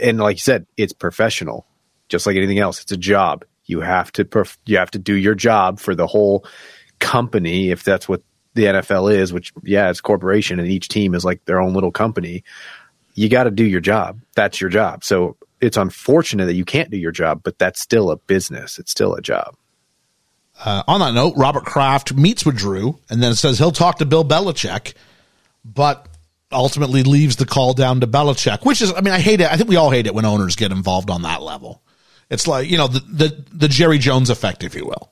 and like you said, it's professional. Just like anything else, it's a job. You have to perf- you have to do your job for the whole company if that's what the NFL is, which yeah, it's corporation and each team is like their own little company. You got to do your job. That's your job. So it's unfortunate that you can't do your job, but that's still a business. It's still a job. Uh, on that note, Robert Kraft meets with Drew and then says he'll talk to Bill Belichick, but ultimately leaves the call down to Belichick, which is, I mean, I hate it. I think we all hate it when owners get involved on that level. It's like, you know, the, the, the Jerry Jones effect, if you will,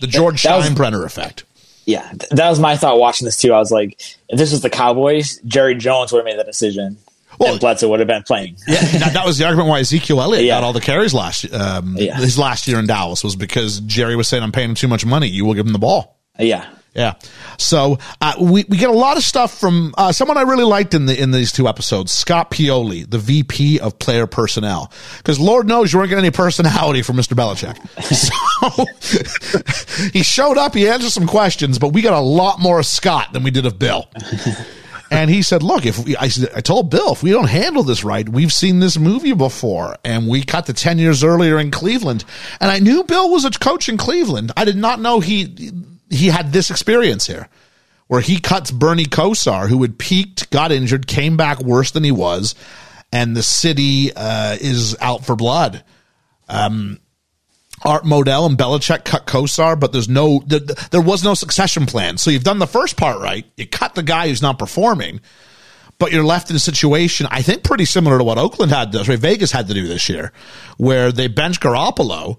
the George that, that Steinbrenner was, effect. Yeah, that was my thought watching this too. I was like, if this was the Cowboys, Jerry Jones would have made that decision well, and Bledsoe would have been playing. yeah, that, that, was the argument why Ezekiel Elliott yeah. got all the carries last um, yeah. his last year in Dallas was because Jerry was saying, "I'm paying him too much money. You will give him the ball." Yeah. Yeah. So uh, we we get a lot of stuff from uh, someone I really liked in the in these two episodes, Scott Pioli, the VP of Player Personnel, because Lord knows you weren't getting any personality from Mr. Belichick. <laughs> So <laughs> he showed up, he answered some questions, but we got a lot more of Scott than we did of Bill. <laughs> And he said, look, if we, I, I told Bill, if we don't handle this right, we've seen this movie before and we cut the 10 years earlier in Cleveland. And I knew Bill was a coach in Cleveland. I did not know he, he had this experience here where he cuts Bernie Kosar, who had peaked, got injured, came back worse than he was, and the city uh, is out for blood. Um, Art Modell and Belichick cut Kosar, but there's no there, there, was no succession plan. So you've done the first part right. You cut the guy who's not performing, but you're left in a situation I think pretty similar to what Oakland had to? Vegas had to do this year, where they bench Garoppolo,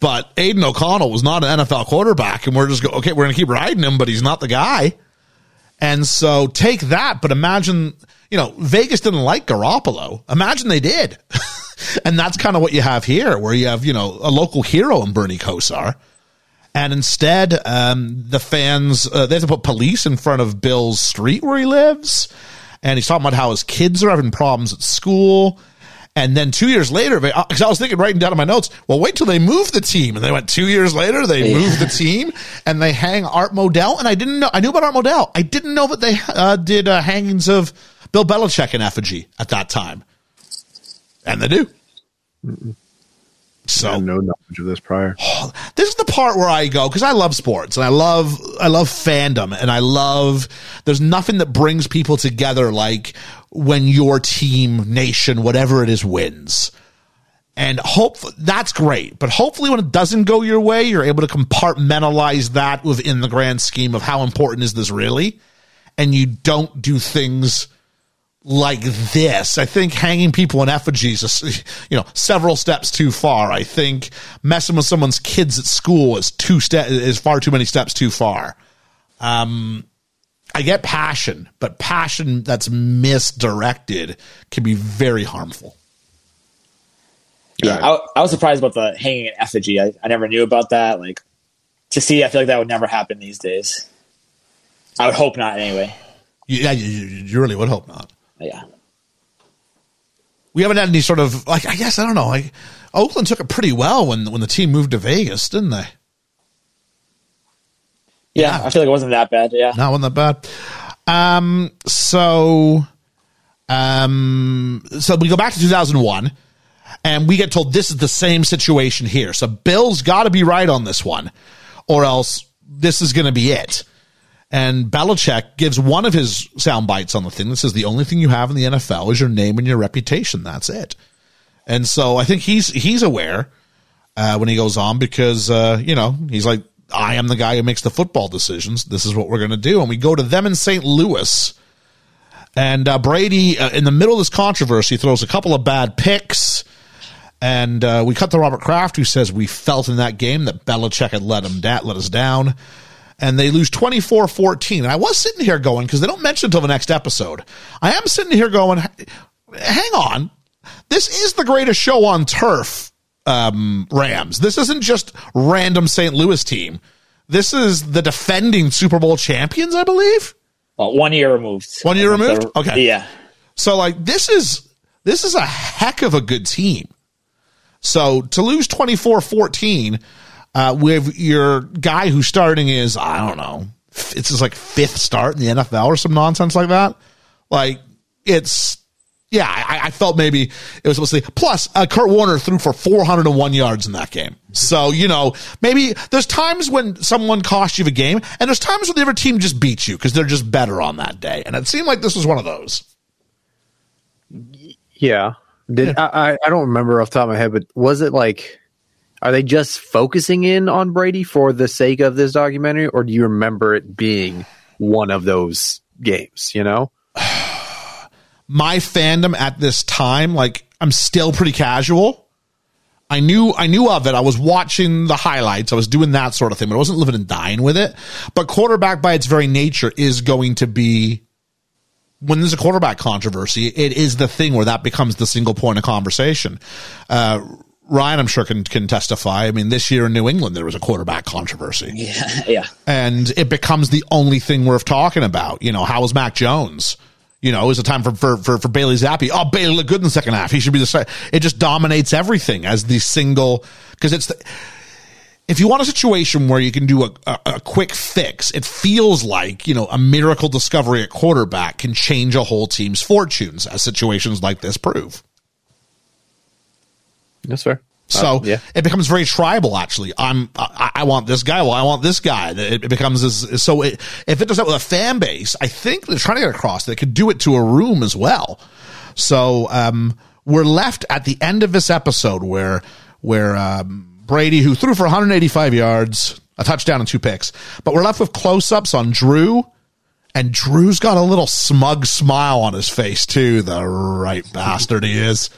but Aidan O'Connell was not an NFL quarterback, and we're just go okay, we're going to keep riding him, but he's not the guy. And so take that, but imagine you know Vegas didn't like Garoppolo. Imagine they did. <laughs> And that's kind of what you have here, where you have, you know, a local hero in Bernie Kosar. And instead, um, the fans, uh, they have to put police in front of Bill's street where he lives. And he's talking about how his kids are having problems at school. And then two years later, because I was thinking, writing down in my notes, well, wait till they move the team. And they went two years later, they yeah. moved the team and they hang Art Modell. And I didn't know, I knew about Art Modell. I didn't know that they uh, did uh, hangings of Bill Belichick in effigy at that time and they do. Mm-mm. So no knowledge of this prior. Oh, <sighs> this is the part where I go because I love sports and I love I love fandom and I love. There's nothing that brings people together like when your team, nation, whatever it is, wins. And hope that's great, but hopefully when it doesn't go your way, you're able to compartmentalize that within the grand scheme of how important is this really, and you don't do things like this. I think hanging people in effigies is, you know, several steps too far. I think messing with someone's kids at school is two step is far too many steps too far. Um, I get passion, but passion that's misdirected can be very harmful. Yeah, I, I, was surprised about the hanging an effigy. I, I never knew about that. Like to see, I feel like that would never happen these days. I would hope not, anyway. Yeah, you, you really would hope not. Yeah. We haven't had any sort of like I guess I don't know like Oakland took it pretty well when when the team moved to Vegas, didn't they? Yeah, yeah. I feel like it wasn't that bad. Yeah, not wasn't that bad. Um, so, um, so we go back to 2001 and we get told this is the same situation here. So Bill's got to be right on this one, or else this is going to be it. And Belichick gives one of his sound bites on the thing that says the only thing you have in the NFL is your name and your reputation. That's it. And so I think he's he's aware uh, when he goes on because uh, you know he's like I am the guy who makes the football decisions. This is what we're going to do. And we go to them in St. Louis. And uh, Brady, uh, in the middle of this controversy, throws a couple of bad picks. And uh, we cut to Robert Kraft, who says we felt in that game that Belichick had let him da- let us down. And they lose 24 14. And I was sitting here going, because they don't mention until the next episode. I am sitting here going, hang on. This is the greatest show on turf, um, Rams. This isn't just random St. Louis team. This is the defending Super Bowl champions, I believe. Well, one year removed. One year removed? Okay. Yeah. So like this is this is a heck of a good team. So to lose 24 14 uh, with your guy who's starting is, I don't know, it's his like fifth start in the NFL or some nonsense like that. Like, it's, yeah, I, I felt maybe it was supposed to be. Plus, uh, Kurt Warner threw for 401 yards in that game. So, you know, maybe there's times when someone costs you the game, and there's times when the other team just beats you because they're just better on that day. And it seemed like this was one of those. Yeah. Did I, I don't remember off the top of my head, but was it like are they just focusing in on Brady for the sake of this documentary, or do you remember it being one of those games, you know? <sighs> My fandom at this time, like I'm still pretty casual. I knew I knew of it. I was watching the highlights. I was doing that sort of thing, but I wasn't living and dying with it. But quarterback by its very nature is going to be when there's a quarterback controversy, it is the thing where that becomes the single point of conversation. Uh, Ryan, I'm sure can can testify. I mean, this year in New England, there was a quarterback controversy. <laughs> Yeah, yeah. And it becomes the only thing worth talking about. You know, how was Mac Jones? You know, is it time for, for, for, for Bailey Zappe? Oh, Bailey looked good in the second half. He should be the, it just dominates everything as the single, cause it's the, if you want a situation where you can do a, a, a, quick fix, it feels like, you know, a miracle discovery at quarterback can change a whole team's fortunes, as situations like this prove. That's fair. So uh, yeah. it becomes very tribal. Actually, I'm I, I, want this guy. Well, I want this guy. It, it becomes as, so. It, if it does that with a fan base, I think they're trying to get across. They could do it to a room as well. So um, we're left at the end of this episode where where um, Brady, who threw for 185 yards, a touchdown and two picks. But we're left with close ups on Drew. And Drew's got a little smug smile on his face, too. The right bastard he is.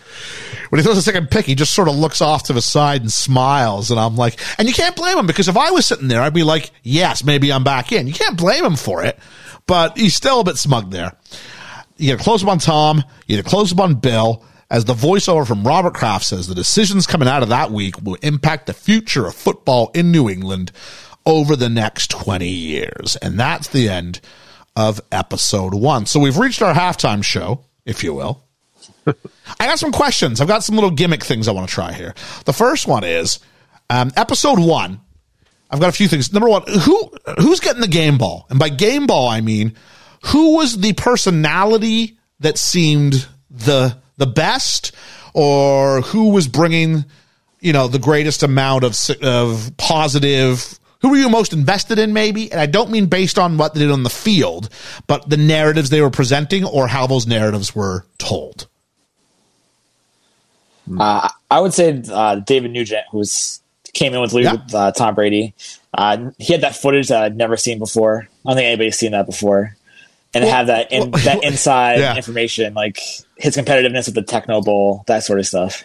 When he throws a second pick, he just sort of looks off to the side and smiles. And I'm like, and you can't blame him because if I was sitting there, I'd be like, yes, maybe I'm back in. You can't blame him for it, but he's still a bit smug there. You get a close up on Tom, you get a close up on Bill, as the voiceover from Robert Kraft says, the decisions coming out of that week will impact the future of football in New England over the next 20 years. And that's the end of episode one. So we've reached our halftime show, if you will. <laughs> I got some questions. I've got some little gimmick things I want to try here. The first one is um, episode one. I've got a few things. Number one, who who's getting the game ball? And by game ball, I mean who was the personality that seemed the the best or who was bringing you know the greatest amount of of positive who were you most invested in maybe and i don't mean based on what they did on the field but the narratives they were presenting or how those narratives were told Uh, I would say uh, David Nugent, who's came in with, Yeah. with uh, Tom Brady. Uh, he had that footage that I'd never seen before. I don't think anybody's seen that before. And have that in, well- <laughs> that inside Yeah. information, like his competitiveness at the Tecmo Bowl, that sort of stuff.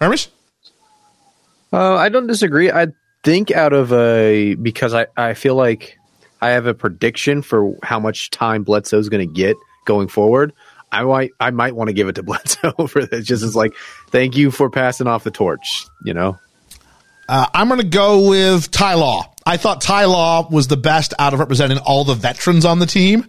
Hermes? Uh, I don't disagree. I think out of a because I, I feel like I have a prediction for how much time Bledsoe's going to get going forward. I might I might want to give it to <laughs> Bledsoe for this. Just as like thank you for passing off the torch. You know. Uh, I'm going to go with Ty Law. I thought Ty Law was the best out of representing all the veterans on the team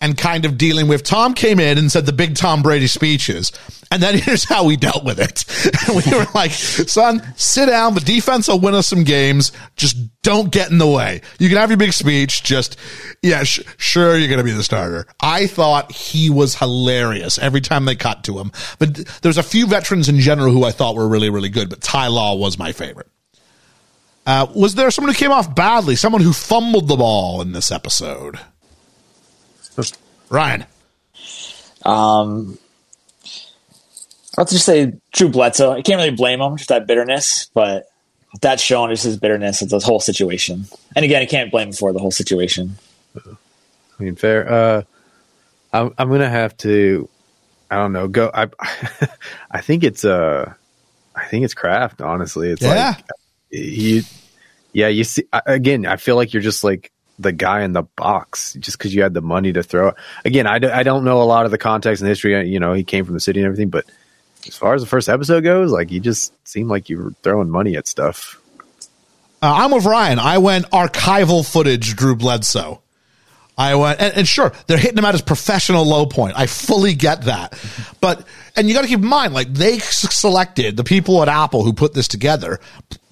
and kind of dealing with Tom came in and said the big Tom Brady speeches. And then here's <laughs> how we dealt with it. <laughs> we were like, son, sit down. The defense will win us some games. Just don't get in the way. You can have your big speech. Just, yeah, sh- sure, you're going to be the starter. I thought he was hilarious every time they cut to him. But there's a few veterans in general who I thought were really, really good, but Ty Law was my favorite. Uh, was there someone who came off badly? Someone who fumbled the ball in this episode? Ryan. Um, I'll just say Drew Bledsoe. I can't really blame him for that bitterness, but that's showing just his bitterness of the whole situation. And again, I can't blame him for the whole situation. I mean, fair. Uh, I'm I'm gonna have to. I don't know. Go. I <laughs> I think it's uh, I think it's Kraft. Honestly, it's Yeah. like you. Yeah, you see. Again, I feel like you're just like the guy in the box just because you had the money to throw. Again, I, d- I don't know a lot of the context and history. You know, he came from the city and everything, but as far as the first episode goes, like you just seemed like you were throwing money at stuff. Uh, I'm with Ryan. I went archival footage, Drew Bledsoe. I went, and, and sure, they're hitting him at his professional low point. I fully get that. But, and you got to keep in mind, like, they selected the people at Apple who put this together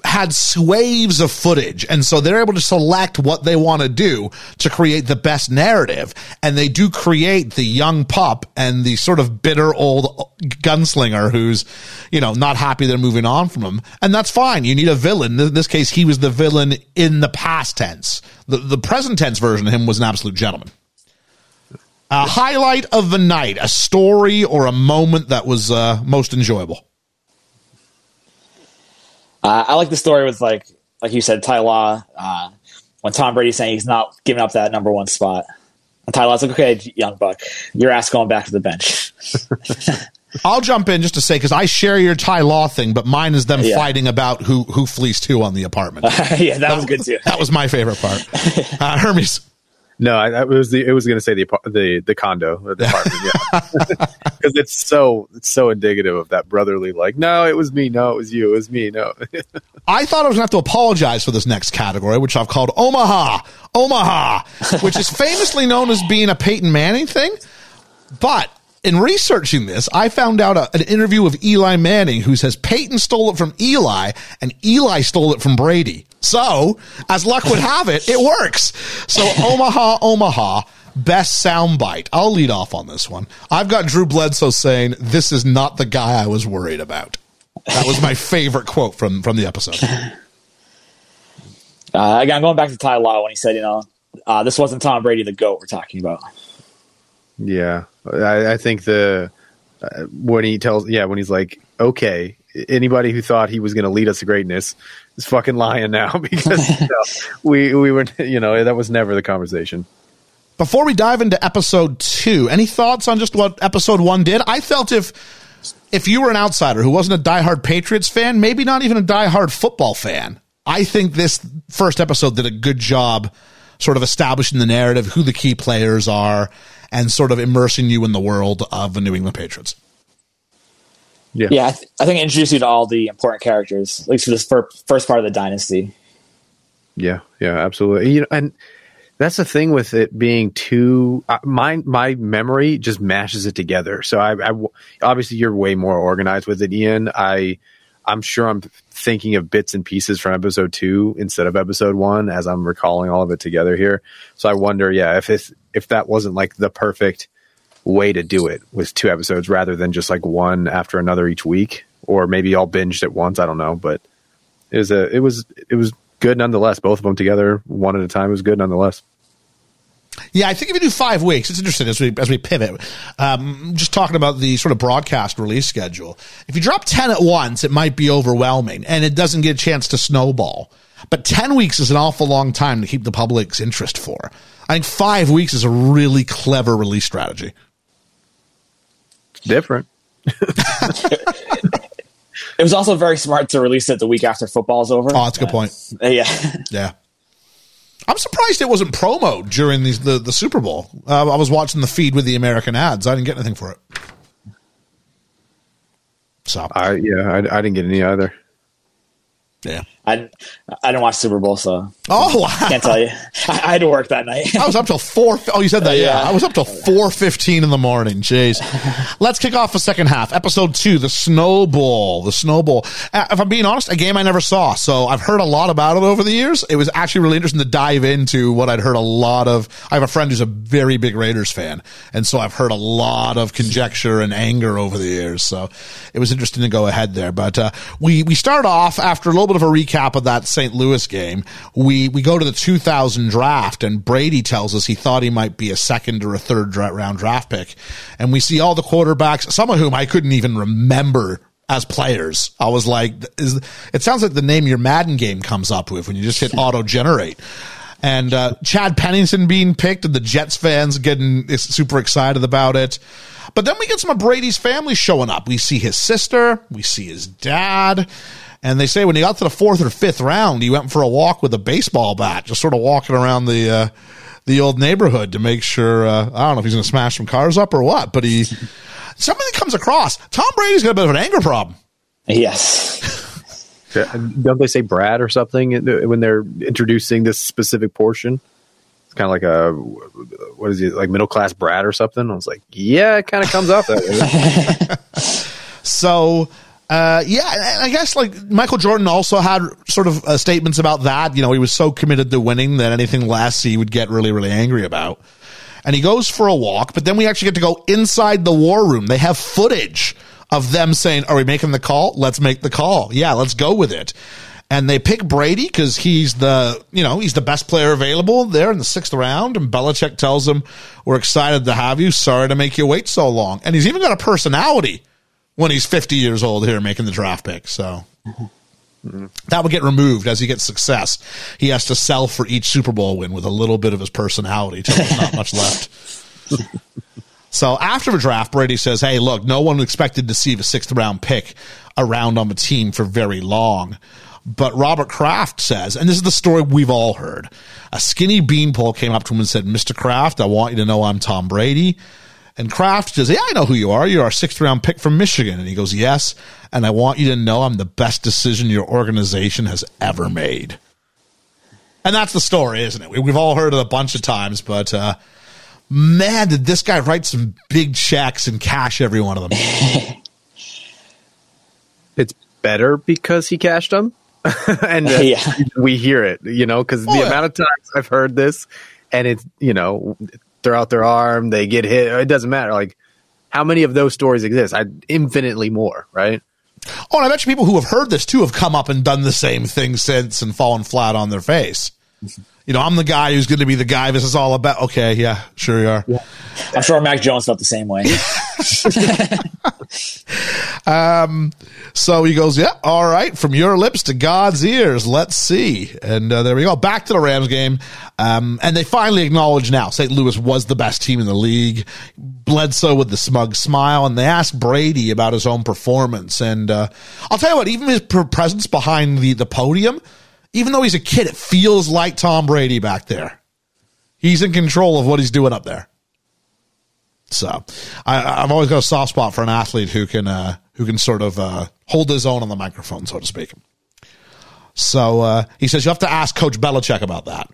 had swaves of footage. And so they're able to select what they want to do to create the best narrative. And they do create the young pup and the sort of bitter old gunslinger who's, you know, not happy they're moving on from him. And that's fine. You need a villain. In this case, he was the villain in the past tense. The, the present tense version of him was an absolute gentleman. A highlight of the night, a story or a moment that was uh, most enjoyable. Uh, I like the story with like like you said, Ty Law. Uh, when Tom Brady's saying he's not giving up that number one spot, and Ty Law's like, "Okay, young buck, your ass going back to the bench." <laughs> I'll jump in just to say because I share your Ty Law thing, but mine is them Yeah. fighting about who who fleeced who on the apartment. <laughs> yeah, that was good too. that was my favorite part. <laughs> Uh, Hermes, No, I, I was the it was going to say the the the condo, the <laughs> apartment, yeah, <laughs> because it's so it's so indicative of that brotherly. Like, no, it was me. No, it was you. It was me. No, <laughs> I thought I was going to have to apologize for this next category, which I've called Omaha, Omaha, which is famously known as being a Peyton Manning thing. But in researching this, I found out a, an interview of Eli Manning who says Peyton stole it from Eli and Eli stole it from Brady. So, as luck would have it, it works. So, <laughs> Omaha, Omaha, best soundbite. I'll lead off on this one. I've got Drew Bledsoe saying, This is not the guy I was worried about. That was my favorite quote from, from the episode. <laughs> Uh, again, going back to Ty Law when he said, you know, uh, this wasn't Tom Brady, the goat we're talking about. yeah, I, I think the uh, when he tells yeah when he's like, okay, anybody who thought he was going to lead us to greatness is fucking lying now <laughs> because you <laughs> know, uh, we we were you know that was never the conversation. Before we dive into episode two, any thoughts on just what episode one did? I felt if if you were an outsider who wasn't a diehard Patriots fan, maybe not even a diehard football fan, I think this first episode did a good job sort of establishing the narrative, who the key players are, and sort of immersing you in the world of the New England Patriots. Yeah, Yeah, I, th- I think it introduced you to all the important characters, at least for this fir- first part of the dynasty. Yeah, yeah, absolutely. You know, and that's the thing with it being too. Uh, my my memory just mashes it together. So I obviously you're way more organized with it, Ian. I I'm sure I'm thinking of bits and pieces from episode two instead of episode one as I'm recalling all of it together here. So I wonder, yeah, if if if that wasn't like the perfect way to do it with two episodes rather than just like one after another each week, or maybe all binged at once. I don't know, but it was a it was it was good nonetheless. Both of them together, one at a time, was good nonetheless. Yeah, I think if you do five weeks, it's interesting as we as we pivot. Um, just talking about the sort of broadcast release schedule. If you drop ten at once, it might be overwhelming, and it doesn't get a chance to snowball. But ten weeks is an awful long time to keep the public's interest for. I think five weeks is a really clever release strategy. Different. <laughs> It was also very smart to release it the week after football's over. Oh, that's a good point. Uh, yeah. Yeah. I'm surprised it wasn't promo during these, the the Super Bowl. Uh, I was watching the feed with the American ads. I didn't get anything for it. So I yeah, I, I didn't get any either. yeah. I, I didn't watch Super Bowl, so Oh wow! can't tell you. <laughs> I, I had to work that night. I was up till four. Oh, you said that, yeah. Yeah. I was up till four fifteen in the morning. Jeez. Let's kick off the second half, episode two, the Snow Bowl. The Snow Bowl. Uh, if I'm being honest, a game I never saw, so I've heard a lot about it over the years. It was actually really interesting to dive into what I'd heard a lot of. I have a friend who's a very big Raiders fan, and so I've heard a lot of conjecture and anger over the years. So it was interesting to go ahead there. But uh, we we start off after a little bit of a recap of that St. Louis game. We we go to the 2000 draft, and Brady tells us he thought he might be a second or a third round draft pick, and we see all the quarterbacks, some of whom I couldn't even remember as players. I was like, is, it sounds like the name your Madden game comes up with when you just hit <laughs> auto generate. And uh, Chad Pennington being picked, and the Jets fans getting super excited about it. But then we get some of Brady's family showing up. We see his sister, we see his dad, and they say when he got to the fourth or fifth round, he went for a walk with a baseball bat, just sort of walking around the uh, the old neighborhood to make sure. Uh, I don't know if he's going to smash some cars up or what, but he <laughs> something comes across. Tom Brady's got a bit of an anger problem. yes. Don't they say Brad or something when they're introducing this specific portion? It's kind of like a what is it like middle class Brad or something? I was like, yeah, it kind of comes off that way. <laughs> So, uh, yeah, I guess like Michael Jordan also had sort of uh, statements about that. You know, he was so committed to winning that anything less he would get really, really angry about. And he goes for a walk, but then we actually get to go inside the war room. They have footage of them saying, Are we making the call? Let's make the call. Yeah, let's go with it. And they pick Brady because he's the, you know, he's the best player available there in the sixth round. And Belichick tells him, We're excited to have you. Sorry to make you wait so long. And he's even got a personality when he's 50 years old here making the draft pick. So mm-hmm. that would get removed as he gets success. He has to sell for each Super Bowl win with a little bit of his personality till there's not much left. <laughs> So after the draft, Brady says, Hey, look, no one expected to see the sixth round pick around on the team for very long. But Robert Kraft says, and this is the story we've all heard. A skinny beanpole came up to him and said, Mr. Kraft, I want you to know I'm Tom Brady. And Kraft says, Yeah, I know who you are. You're our sixth round pick from Michigan. And he goes, Yes. And I want you to know I'm the best decision your organization has ever made. And that's the story, isn't it? We- We've all heard it a bunch of times, but uh, man, did this guy write some big checks and cash every one of them. <laughs> it's better because he cashed them, <laughs> and uh, Yeah. we hear it, you know, because Oh, the yeah. amount of times I've heard this, and it's you know, they're out their arm, they get hit. It doesn't matter. Like how many of those stories exist? I infinitely more, right? Oh, and I bet you people who have heard this too have come up and done the same thing since and fallen flat on their face. You know, I'm the guy who's going to be the guy this is all about. Okay, yeah, sure you are. I'm sure Mac Jones felt the same way. <laughs> <laughs> um, So he goes, yeah, all right, from your lips to God's ears. Let's see. And uh, there we go. Back to the Rams game. Um, and they finally acknowledge now St. Louis was the best team in the league. Bledsoe with the smug smile. And they asked Brady about his own performance. And uh, I'll tell you what, even his presence behind the, the podium, even though he's a kid, it feels like Tom Brady back there. He's in control of what he's doing up there. So I, I've always got a soft spot for an athlete who can uh, who can sort of uh, hold his own on the microphone, so to speak. So uh, he says you have to ask Coach Belichick about that.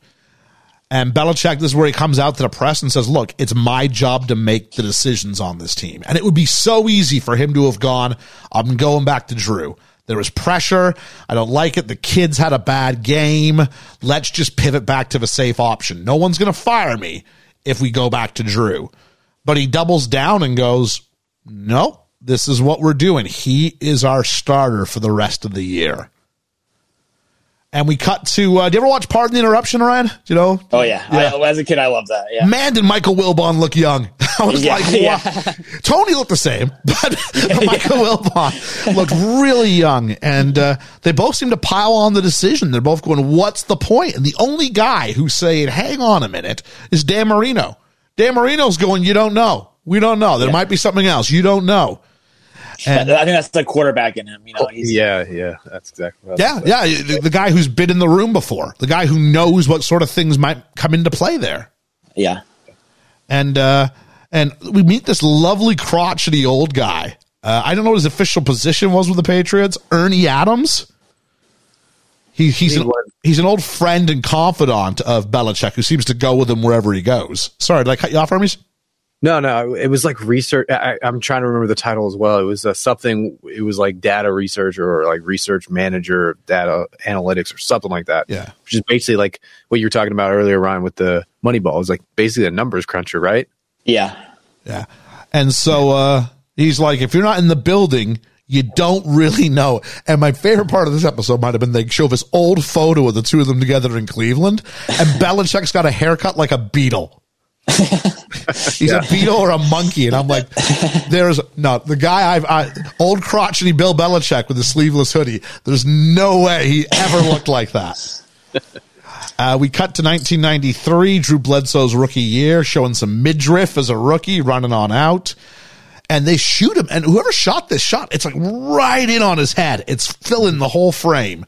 And Belichick, this is where he comes out to the press and says, "Look, it's my job to make the decisions on this team." And it would be so easy for him to have gone, "I'm going back to Drew." There was pressure. I don't like it. The kids had a bad game. Let's just pivot back to the safe option. No one's going to fire me if we go back to Drew. But he doubles down and goes, "No, this is what we're doing. He is our starter for the rest of the year." And we cut to. Uh, do you ever watch Pardon the Interruption, Ryan? Do you know? Oh yeah. I, as a kid, I loved that. Yeah. Man, did Michael Wilbon look young? <laughs> I was Yeah, like, <laughs> wow. yeah. Tony looked the same, <laughs> but Michael Wilbon looked really young. And uh, they both seem to pile on the decision. They're both going, what's the point? And the only guy who's saying, hang on a minute, is Dan Marino. Dan Marino's going, you don't know. We don't know. There might be something else. You don't know. I think that's the quarterback in him. You know, he's, Yeah, yeah, that's exactly. What I was Yeah, yeah. The, the guy who's been in the room before, the guy who knows what sort of things might come into play there. yeah. and uh, and we meet this lovely crotchety old guy. Uh, I don't know what his official position was with the Patriots. Ernie Adams. He, he's an, he's an old friend and confidant of Belichick who seems to go with him wherever he goes. Sorry, did I cut you off, Hermes? No, no, it was like research. I, I'm trying to remember the title as well. It was uh, something. It was like data researcher or like research manager, data analytics or something like that. Yeah. which is basically like what you were talking about earlier, Ryan, with the Moneyball. It's like basically a numbers cruncher, right? Yeah. Yeah. And so uh, he's like, if you're not in the building, you don't really know. And my favorite part of this episode might have been they show this old photo of the two of them together in Cleveland, and Belichick's got a haircut like a beetle. <laughs> He's a beetle or a monkey, and I'm like, there's no the guy I've I, old crotchety Bill Belichick with the sleeveless hoodie. There's no way he ever looked like that. <laughs> Uh, we cut to 1993, Drew Bledsoe's rookie year, showing some midriff as a rookie, running on out. And they shoot him, and whoever shot this shot, it's like right in on his head. It's filling the whole frame.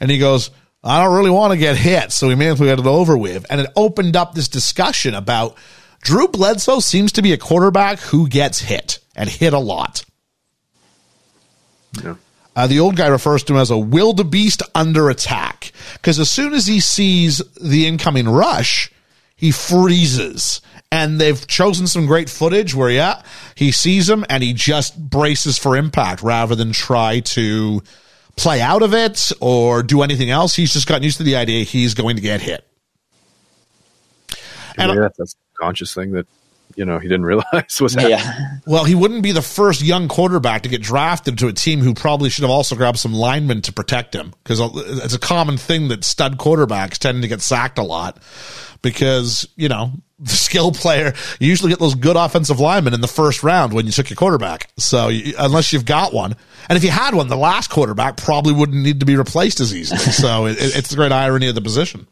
And he goes, I don't really want to get hit, so we may as well get it over with. And it opened up this discussion about Drew Bledsoe seems to be a quarterback who gets hit and hit a lot. Yeah. Uh, the old guy refers to him as a wildebeest under attack because as soon as he sees the incoming rush, he freezes. And they've chosen some great footage where, yeah, he sees him and he just braces for impact rather than try to play out of it or do anything else. He's just gotten used to the idea he's going to get hit. And- yeah, that's a conscious thing that you know he didn't realize <laughs> was happening. Yeah. Well, he wouldn't be the first young quarterback to get drafted to a team who probably should have also grabbed some linemen to protect him because it's a common thing that stud quarterbacks tend to get sacked a lot because, you know, the <laughs> skill player, you usually get those good offensive linemen in the first round when you took your quarterback. So you, unless you've got one, and if you had one, the last quarterback probably wouldn't need to be replaced as easily. <laughs> So it, it's the great irony of the position.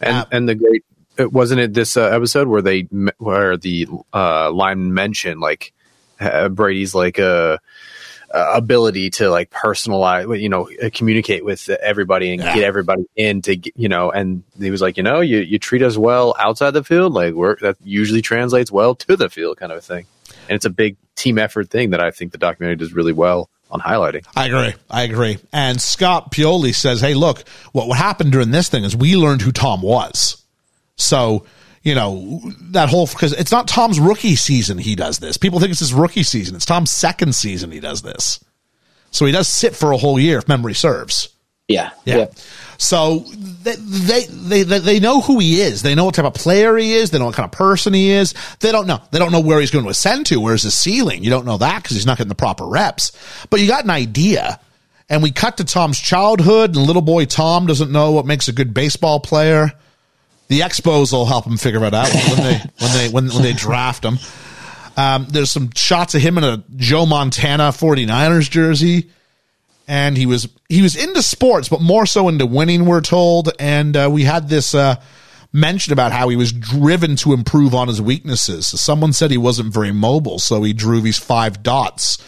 and Uh, and the great it wasn't it this uh, episode where they where the uh, line mentioned like uh, Brady's like uh, uh, ability to like personalize, you know, uh, communicate with everybody and Yeah. get everybody in to you know, and he was like, you know, you you treat us well outside the field, like we're that usually translates well to the field, kind of a thing, and it's a big team effort thing that I think the documentary does really well on highlighting. I agree. I agree. And Scott Pioli says, "Hey, look, what what happened during this thing is we learned who Tom was. So." You know, that whole, because it's not Tom's rookie season he does this. People think it's his rookie season. It's Tom's second season he does this. So he does sit for a whole year if memory serves. Yeah. Yeah. So they, they, they, they, they know who he is. They know what type of player he is. They know what kind of person he is. They don't know. They don't know where he's going to ascend to. Where's his ceiling? You don't know that because he's not getting the proper reps. But you got an idea. And we cut to Tom's childhood, and little boy Tom doesn't know what makes a good baseball player. The Expos will help him figure it out when they when they when, when they draft him. Um, there's some shots of him in a Joe Montana 49ers jersey and he was he was into sports, but more so into winning. We're told, and uh, we had this uh, mention about how he was driven to improve on his weaknesses. Someone said he wasn't very mobile, so he drew these five dots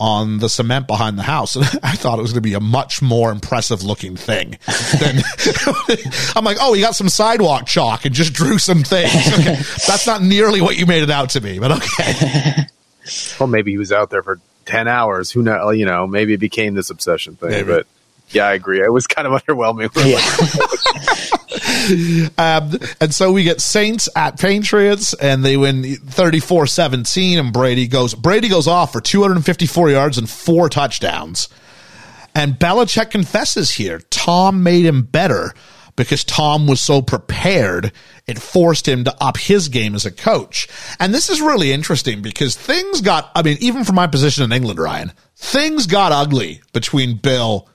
on the cement behind the house. And <laughs> I thought it was going to be a much more impressive looking thing. Than <laughs> I'm like, oh, he got some sidewalk chalk and just drew some things. <laughs> Okay, that's not nearly what you made it out to be, but okay. Well, maybe he was out there for ten hours. Who know? You know, maybe it became this obsession thing. Maybe. But yeah, I agree. It was kind of <laughs> underwhelming. <laughs> Um, and so we get Saints at Patriots, and they win 34-17, and Brady goes Brady goes off for 254 yards and four touchdowns. And Belichick confesses here, Tom made him better because Tom was so prepared. It forced him to up his game as a coach. And this is really interesting because things got, I mean, even from my position in England, Ryan, things got ugly between Bill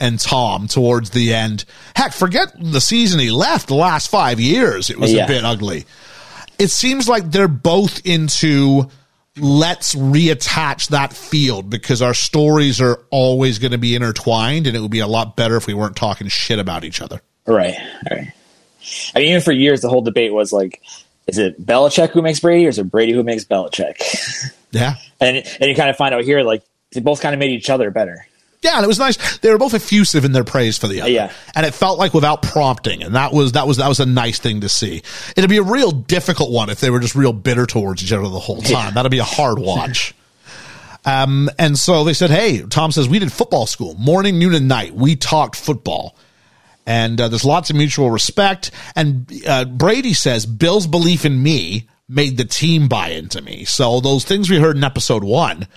and Tom towards the end. Heck, forget the season he left. The last five years, it was Yeah. a bit ugly. It seems like they're both into let's reattach that field because our stories are always going to be intertwined, and it would be a lot better if we weren't talking shit about each other. Right, right. I mean, even for years, the whole debate was like, is it Belichick who makes Brady, or is it Brady who makes Belichick? <laughs> Yeah. and and you kind of find out here, like they both kind of made each other better. Yeah, and it was nice. They were both effusive in their praise for the other. Yeah. And it felt like without prompting, and that was that was that was a nice thing to see. It'd be a real difficult one if they were just real bitter towards each other the whole time. Yeah. That'd be a hard <laughs> watch. um, and so they said, "Hey, Tom says we did football school, morning, noon, and night. We talked football." And uh, there's lots of mutual respect. And uh, Brady says Bill's belief in me made the team buy into me. So those things we heard in episode one,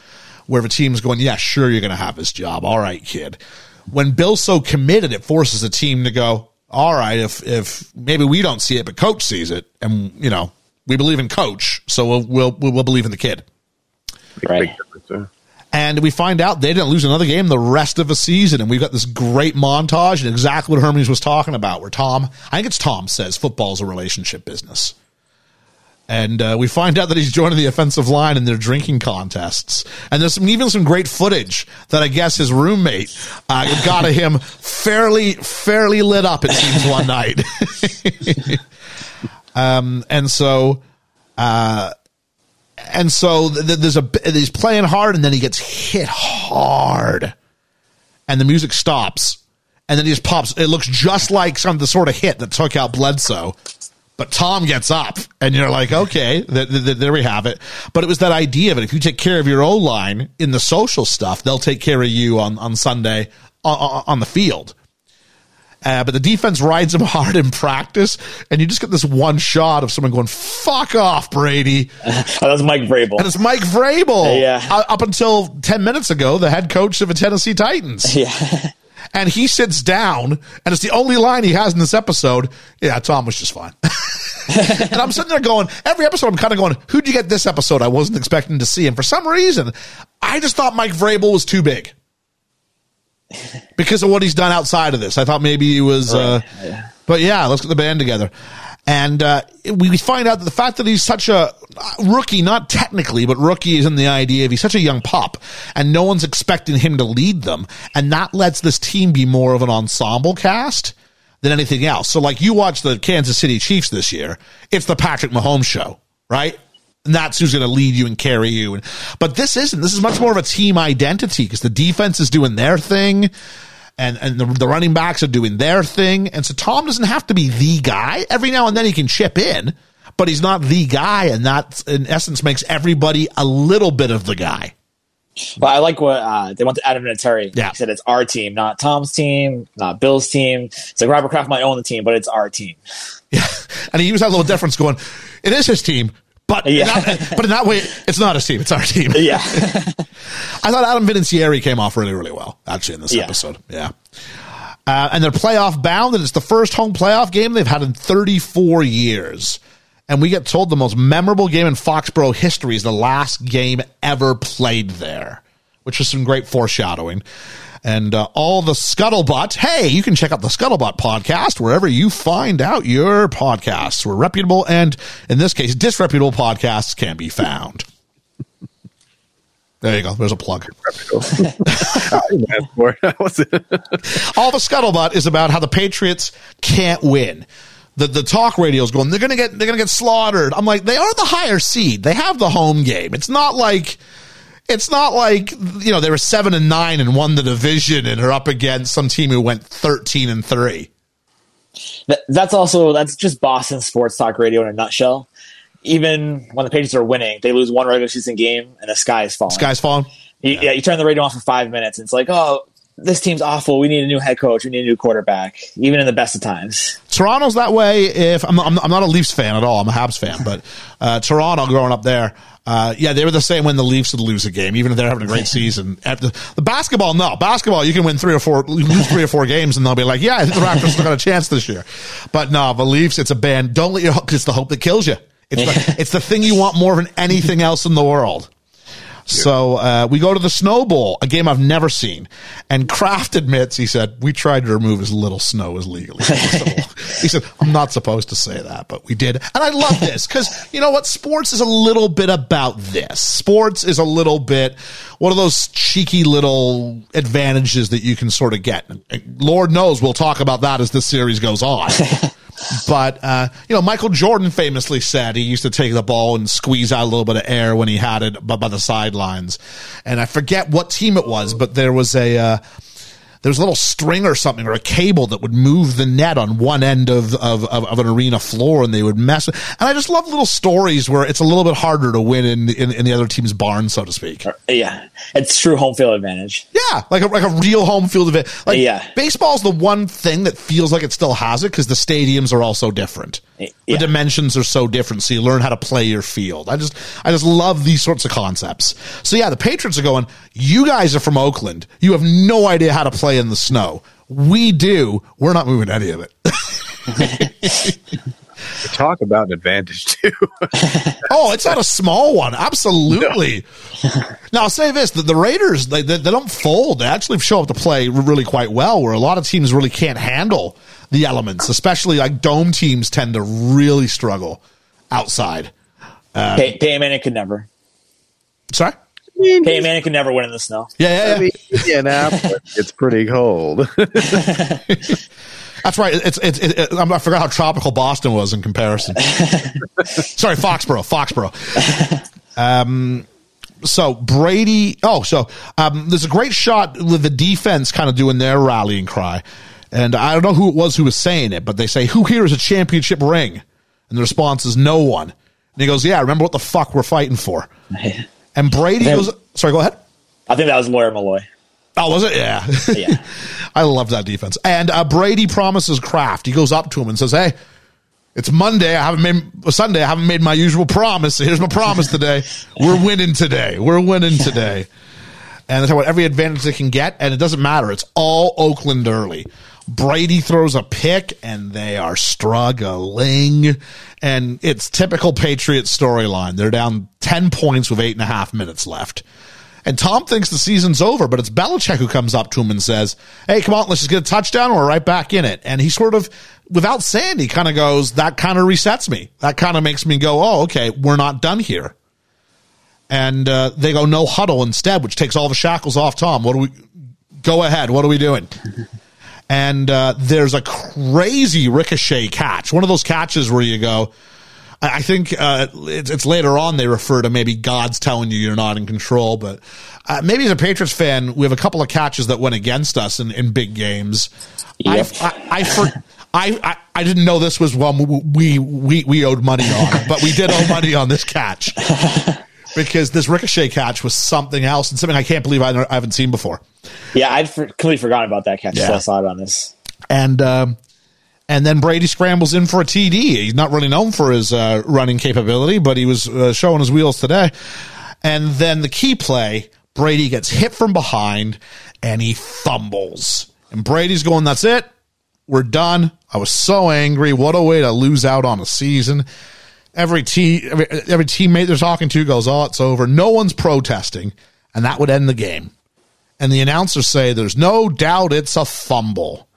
where the team's going, yeah, sure, you're going to have this job. All right, kid. When Bill's so committed, it forces the team to go, all right, if, if maybe we don't see it, but coach sees it and, you know, we believe in coach. So we'll, we'll, we'll believe in the kid. Right. Big difference there. And we find out they didn't lose another game the rest of the season. And we've got this great montage and exactly what Hermes was talking about, where Tom, I think it's Tom, says football's a relationship business. And uh, we find out that he's joining the offensive line in their drinking contests. And there's some, even some great footage that I guess his roommate uh, got of him fairly, fairly lit up, it seems, one night. <laughs> um, and so, uh, and so th- th- there's a he's playing hard and then he gets hit hard and the music stops and then he just pops it looks just like some the sort of hit that took out bledsoe but tom gets up and you're like okay th- th- th- there we have it but it was that idea of it if you take care of your o line in the social stuff they'll take care of you on, on sunday on, on the field uh, but the defense rides him <laughs> hard in practice, and you just get this one shot of someone going "fuck off, Brady," <laughs> That's Mike Vrabel. and it's Mike Vrabel. Yeah. Uh, up until ten minutes ago, the head coach of the Tennessee Titans, <laughs> yeah. And he sits down, and it's the only line he has in this episode. Yeah, Tom was just fine. <laughs> and I'm sitting there going, every episode, I'm kind of going, who'd you get this episode? I wasn't expecting to see, and for some reason, I just thought Mike Vrabel was too big. Because of what he's done outside of this, I thought maybe he was. Uh, but yeah, let's get the band together. And uh, we find out that the fact that he's such a uh, rookie, not technically, but rookie is in the idea of he's such a young pup, and no one's expecting him to lead them, and that lets this team be more of an ensemble cast than anything else. So, like you watch the Kansas City Chiefs this year, it's the Patrick Mahomes show, right? And that's who's going to lead you and carry you. And, but this isn't. This is much more of a team identity because the defense is doing their thing and, and the, the running backs are doing their thing. And so Tom doesn't have to be the guy. Every now and then he can chip in, but he's not the guy. And that, in essence, makes everybody a little bit of the guy. But I like what uh, they want to add Adam Vinatieri. Yeah. He said it's our team, not Tom's team, not Bill's team. It's like Robert Kraft might own the team, but it's our team. <laughs> Yeah. And he used that little difference going, it is his team. But, in Yeah. that- but in that way, it's not his team. It's our team. Yeah. <laughs> I thought Adam Vinatieri came off really, really well, actually, in this Yeah. episode. Yeah. Uh, and they're playoff bound, and it's the first home playoff game they've had in 34 years. And we get told the most memorable game in Foxborough history is the last game ever played there, which is some great foreshadowing. And uh, all the scuttlebutt. Hey, you can check out the Scuttlebutt podcast wherever you find out your podcasts, where reputable and, in this case, disreputable podcasts can be found. There you go. There's a plug. I didn't ask for it. That was <laughs> it. all the scuttlebutt is about how the Patriots can't win. The the talk radio's going, they're gonna get they're gonna get slaughtered. I'm like, they are the higher seed. They have the home game. It's not like it's not like you know, they were seven and nine and won the division and are up against some team who went thirteen and three. That's also that's just Boston sports talk radio in a nutshell. Even when the Patriots are winning, they lose one regular season game and the sky is falling. Sky's falling. You, yeah. you turn the radio on for five minutes, and it's like, oh, this team's awful. We need a new head coach. We need a new quarterback. Even in the best of times. Toronto's that way. If I'm, I'm, I'm not a Leafs fan at all, I'm a Habs fan, but uh, Toronto growing up there, uh, yeah, they were the same when the Leafs would lose a game, even if they're having a great season. At the, basketball, no, basketball, you can win three or four, lose three or four games, and they'll be like, yeah, I think the Raptors still got a chance this year. But no, the Leafs, it's a band. Don't let your, it's the hope that kills you. It's the, <laughs> it's the thing you want more than anything else in the world. So uh, we go to the Snow Bowl, a game I've never seen. And Kraft admits, he said, we tried to remove as little snow as legally possible. <laughs> he said, I'm not supposed to say that, but we did. And I love this because, you know what? Sports is a little bit about this. Sports is a little bit one of those cheeky little advantages that you can sort of get. Lord knows we'll talk about that as this series goes on. <laughs> But uh, you know, Michael Jordan famously said he used to take the ball and squeeze out a little bit of air when he had it by, by the sidelines. And I forget what team it was, but there was a uh, there was a little string or something or a cable that would move the net on one end of, of, of, of an arena floor and they would mess and I just love little stories where it's a little bit harder to win in, in, in the other team's barn, so to speak. Uh, yeah, it's true home field advantage. Yeah, like a, like a real home field advantage. Like Yeah. baseball's the one thing that feels like it still has it because the stadiums are all so different. Yeah. The dimensions are so different, so you learn how to play your field. I just I just love these sorts of concepts. So yeah, the Patriots are going. You guys are from Oakland. You have no idea how to play in the snow. We do. We're not moving any of it. <laughs> Talk about an advantage too. <laughs> Oh, it's not a small one. Absolutely. <laughs> Now, I'll say this: that the Raiders they, they they don't fold. They actually show up to play really quite well. Where a lot of teams really can't handle the elements, especially like dome teams tend to really struggle outside. Pay, Peyton Manning could never. Sorry. Peyton it can never win in the snow. Yeah, yeah, yeah. I mean, Indianapolis, it's pretty cold. <laughs> That's right. It's it's. It, it, I forgot how tropical Boston was in comparison. <laughs> Sorry, Foxborough. Foxborough. Um. So Brady. Oh, so um. There's a great shot with the defense kind of doing their rallying cry, and I don't know who it was who was saying it, but they say, "Who here is a championship ring?" And the response is, "No one." And he goes, "Yeah, remember what the fuck we're fighting for." <laughs> And Brady Then- goes, "Sorry, go ahead." I think that was Lawyer Milloy. Oh, was it? Yeah. Yeah. <laughs> I love that defense. And uh, Brady promises Kraft. He goes up to him and says, "Hey, it's Monday. I haven't made Sunday. I haven't made my usual promise. Here's my promise today. We're winning today. We're winning today." And they talk about every advantage they can get, and it doesn't matter. It's all Oakland early. Brady throws a pick, and they are struggling. And it's typical Patriots storyline. They're down 10 points with eight and a half minutes left. And Tom thinks the season's over, but it's Belichick who comes up to him and says, Hey, come on, let's just get a touchdown. We're right back in it. And he sort of, without saying, he kind of goes, That kind of resets me. That kind of makes me go, Oh, okay, we're not done here. And uh, they go no huddle instead, which takes all the shackles off Tom. What do we go ahead? What are we doing? <laughs> and uh, there's a crazy ricochet catch. One of those catches where you go, I I think uh, it's, it's later on they refer to maybe God's telling you you're not in control, but uh, maybe as a Patriots fan, we have a couple of catches that went against us in, in big games. Yep. I, I, I, for, I, I, I didn't know this was one we, we, we owed money on, but we did owe money on this catch <laughs> because this ricochet catch was something else and something I can't believe I, I haven't seen before. Yeah, I'd for, completely forgotten about that catch. Yeah. I saw it on this. and um, and then Brady scrambles in for a TD. He's not really known for his uh, running capability, but he was uh, showing his wheels today. And then the key play, Brady gets hit from behind and he fumbles. And Brady's going, "That's it, we're done." I was so angry. What a way to lose out on a season. Every team, every, every teammate they're talking to goes, "Oh, it's over." No one's protesting, and that would end the game. And the announcers say, "There's no doubt it's a fumble."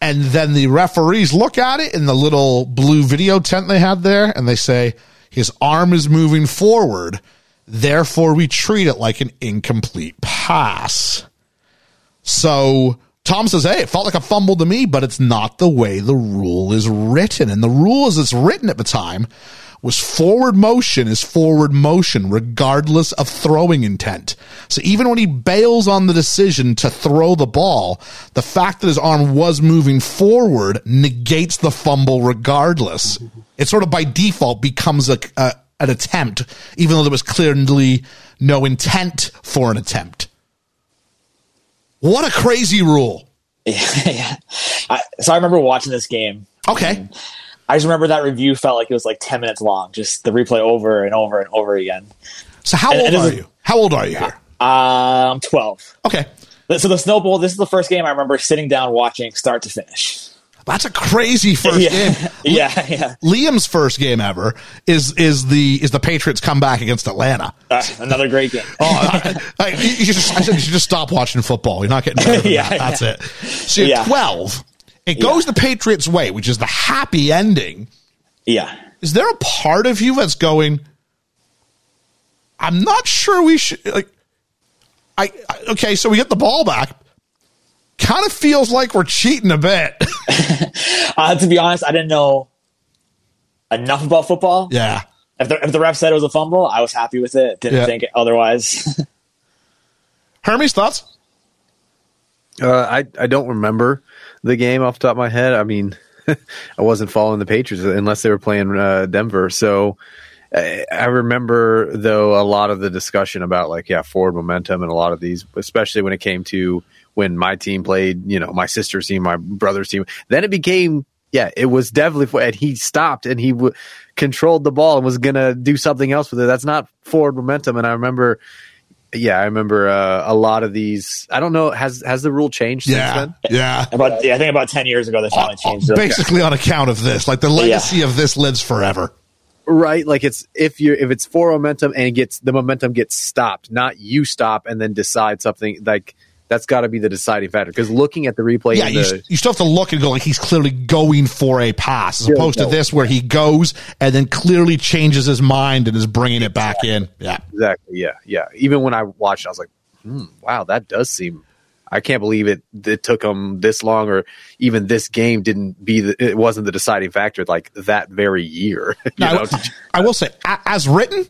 And then the referees look at it in the little blue video tent they had there and they say, his arm is moving forward. Therefore, we treat it like an incomplete pass. So Tom says, Hey, it felt like a fumble to me, but it's not the way the rule is written. And the rule as it's written at the time was forward motion is forward motion, regardless of throwing intent. So even when he bails on the decision to throw the ball, the fact that his arm was moving forward negates the fumble regardless. It sort of by default becomes a, a an attempt, even though there was clearly no intent for an attempt. What a crazy rule. <laughs> yeah. I, so I remember watching this game. Okay. I just remember that review felt like it was like 10 minutes long, just the replay over and over and over again. So how And- old and are you? How old are you here? Uh, I'm 12. Okay. So the Snow Bowl, this is the first game I remember sitting down watching start to finish. That's a crazy first <laughs> yeah. game. <laughs> yeah, yeah. Liam's first game ever is is the is the Patriots comeback against Atlanta. Uh, another great game. <laughs> Oh, I, I, you just, I said you should just stop watching football. You're not getting better Yeah, that. That's yeah. it. So you're Yeah. 12. It goes the Patriots' way, which is the happy ending. Yeah. Is there a part of you that's going? I'm not sure we should like. I I- okay, so we get the ball back. Kind of feels like we're cheating a bit. <laughs> <laughs> Uh, to be honest, I didn't know enough about football. yeah. If the, if the ref said it was a fumble, I was happy with it. Didn't Yeah. think otherwise. <laughs> Hermes thoughts? Uh, I I don't remember the game off the top of my head. I mean, <laughs> I wasn't following the Patriots unless they were playing uh, Denver. So I, remember though a lot of the discussion about like yeah forward momentum and a lot of these, especially when it came to when my team played, you know, my sister's team, my brother's team. Then it became yeah, it was definitely and he stopped and he w- controlled the ball and was gonna do something else with it. That's not forward momentum. And I remember. Yeah, I remember uh, a lot of these. I don't know. Has has the rule changed since Yeah. then? Yeah. about yeah, I think about ten years ago they finally changed it. Basically, on account of this, like the legacy of this lives forever. right like it's if you're if it's for momentum and it gets the momentum gets stopped not you stop and then decide something like that's got to be the deciding factor because looking at the replay Yeah, and you, the, you still have to look and go like he's clearly going for a pass, as opposed to this where he goes and then clearly changes his mind and is bringing it back in. Yeah, exactly yeah yeah even when i watched i was like hmm, wow that does seem i can't believe it it took them this long or even this game didn't be the, it wasn't the deciding factor like that very year <laughs> Now? I, I will say, as written,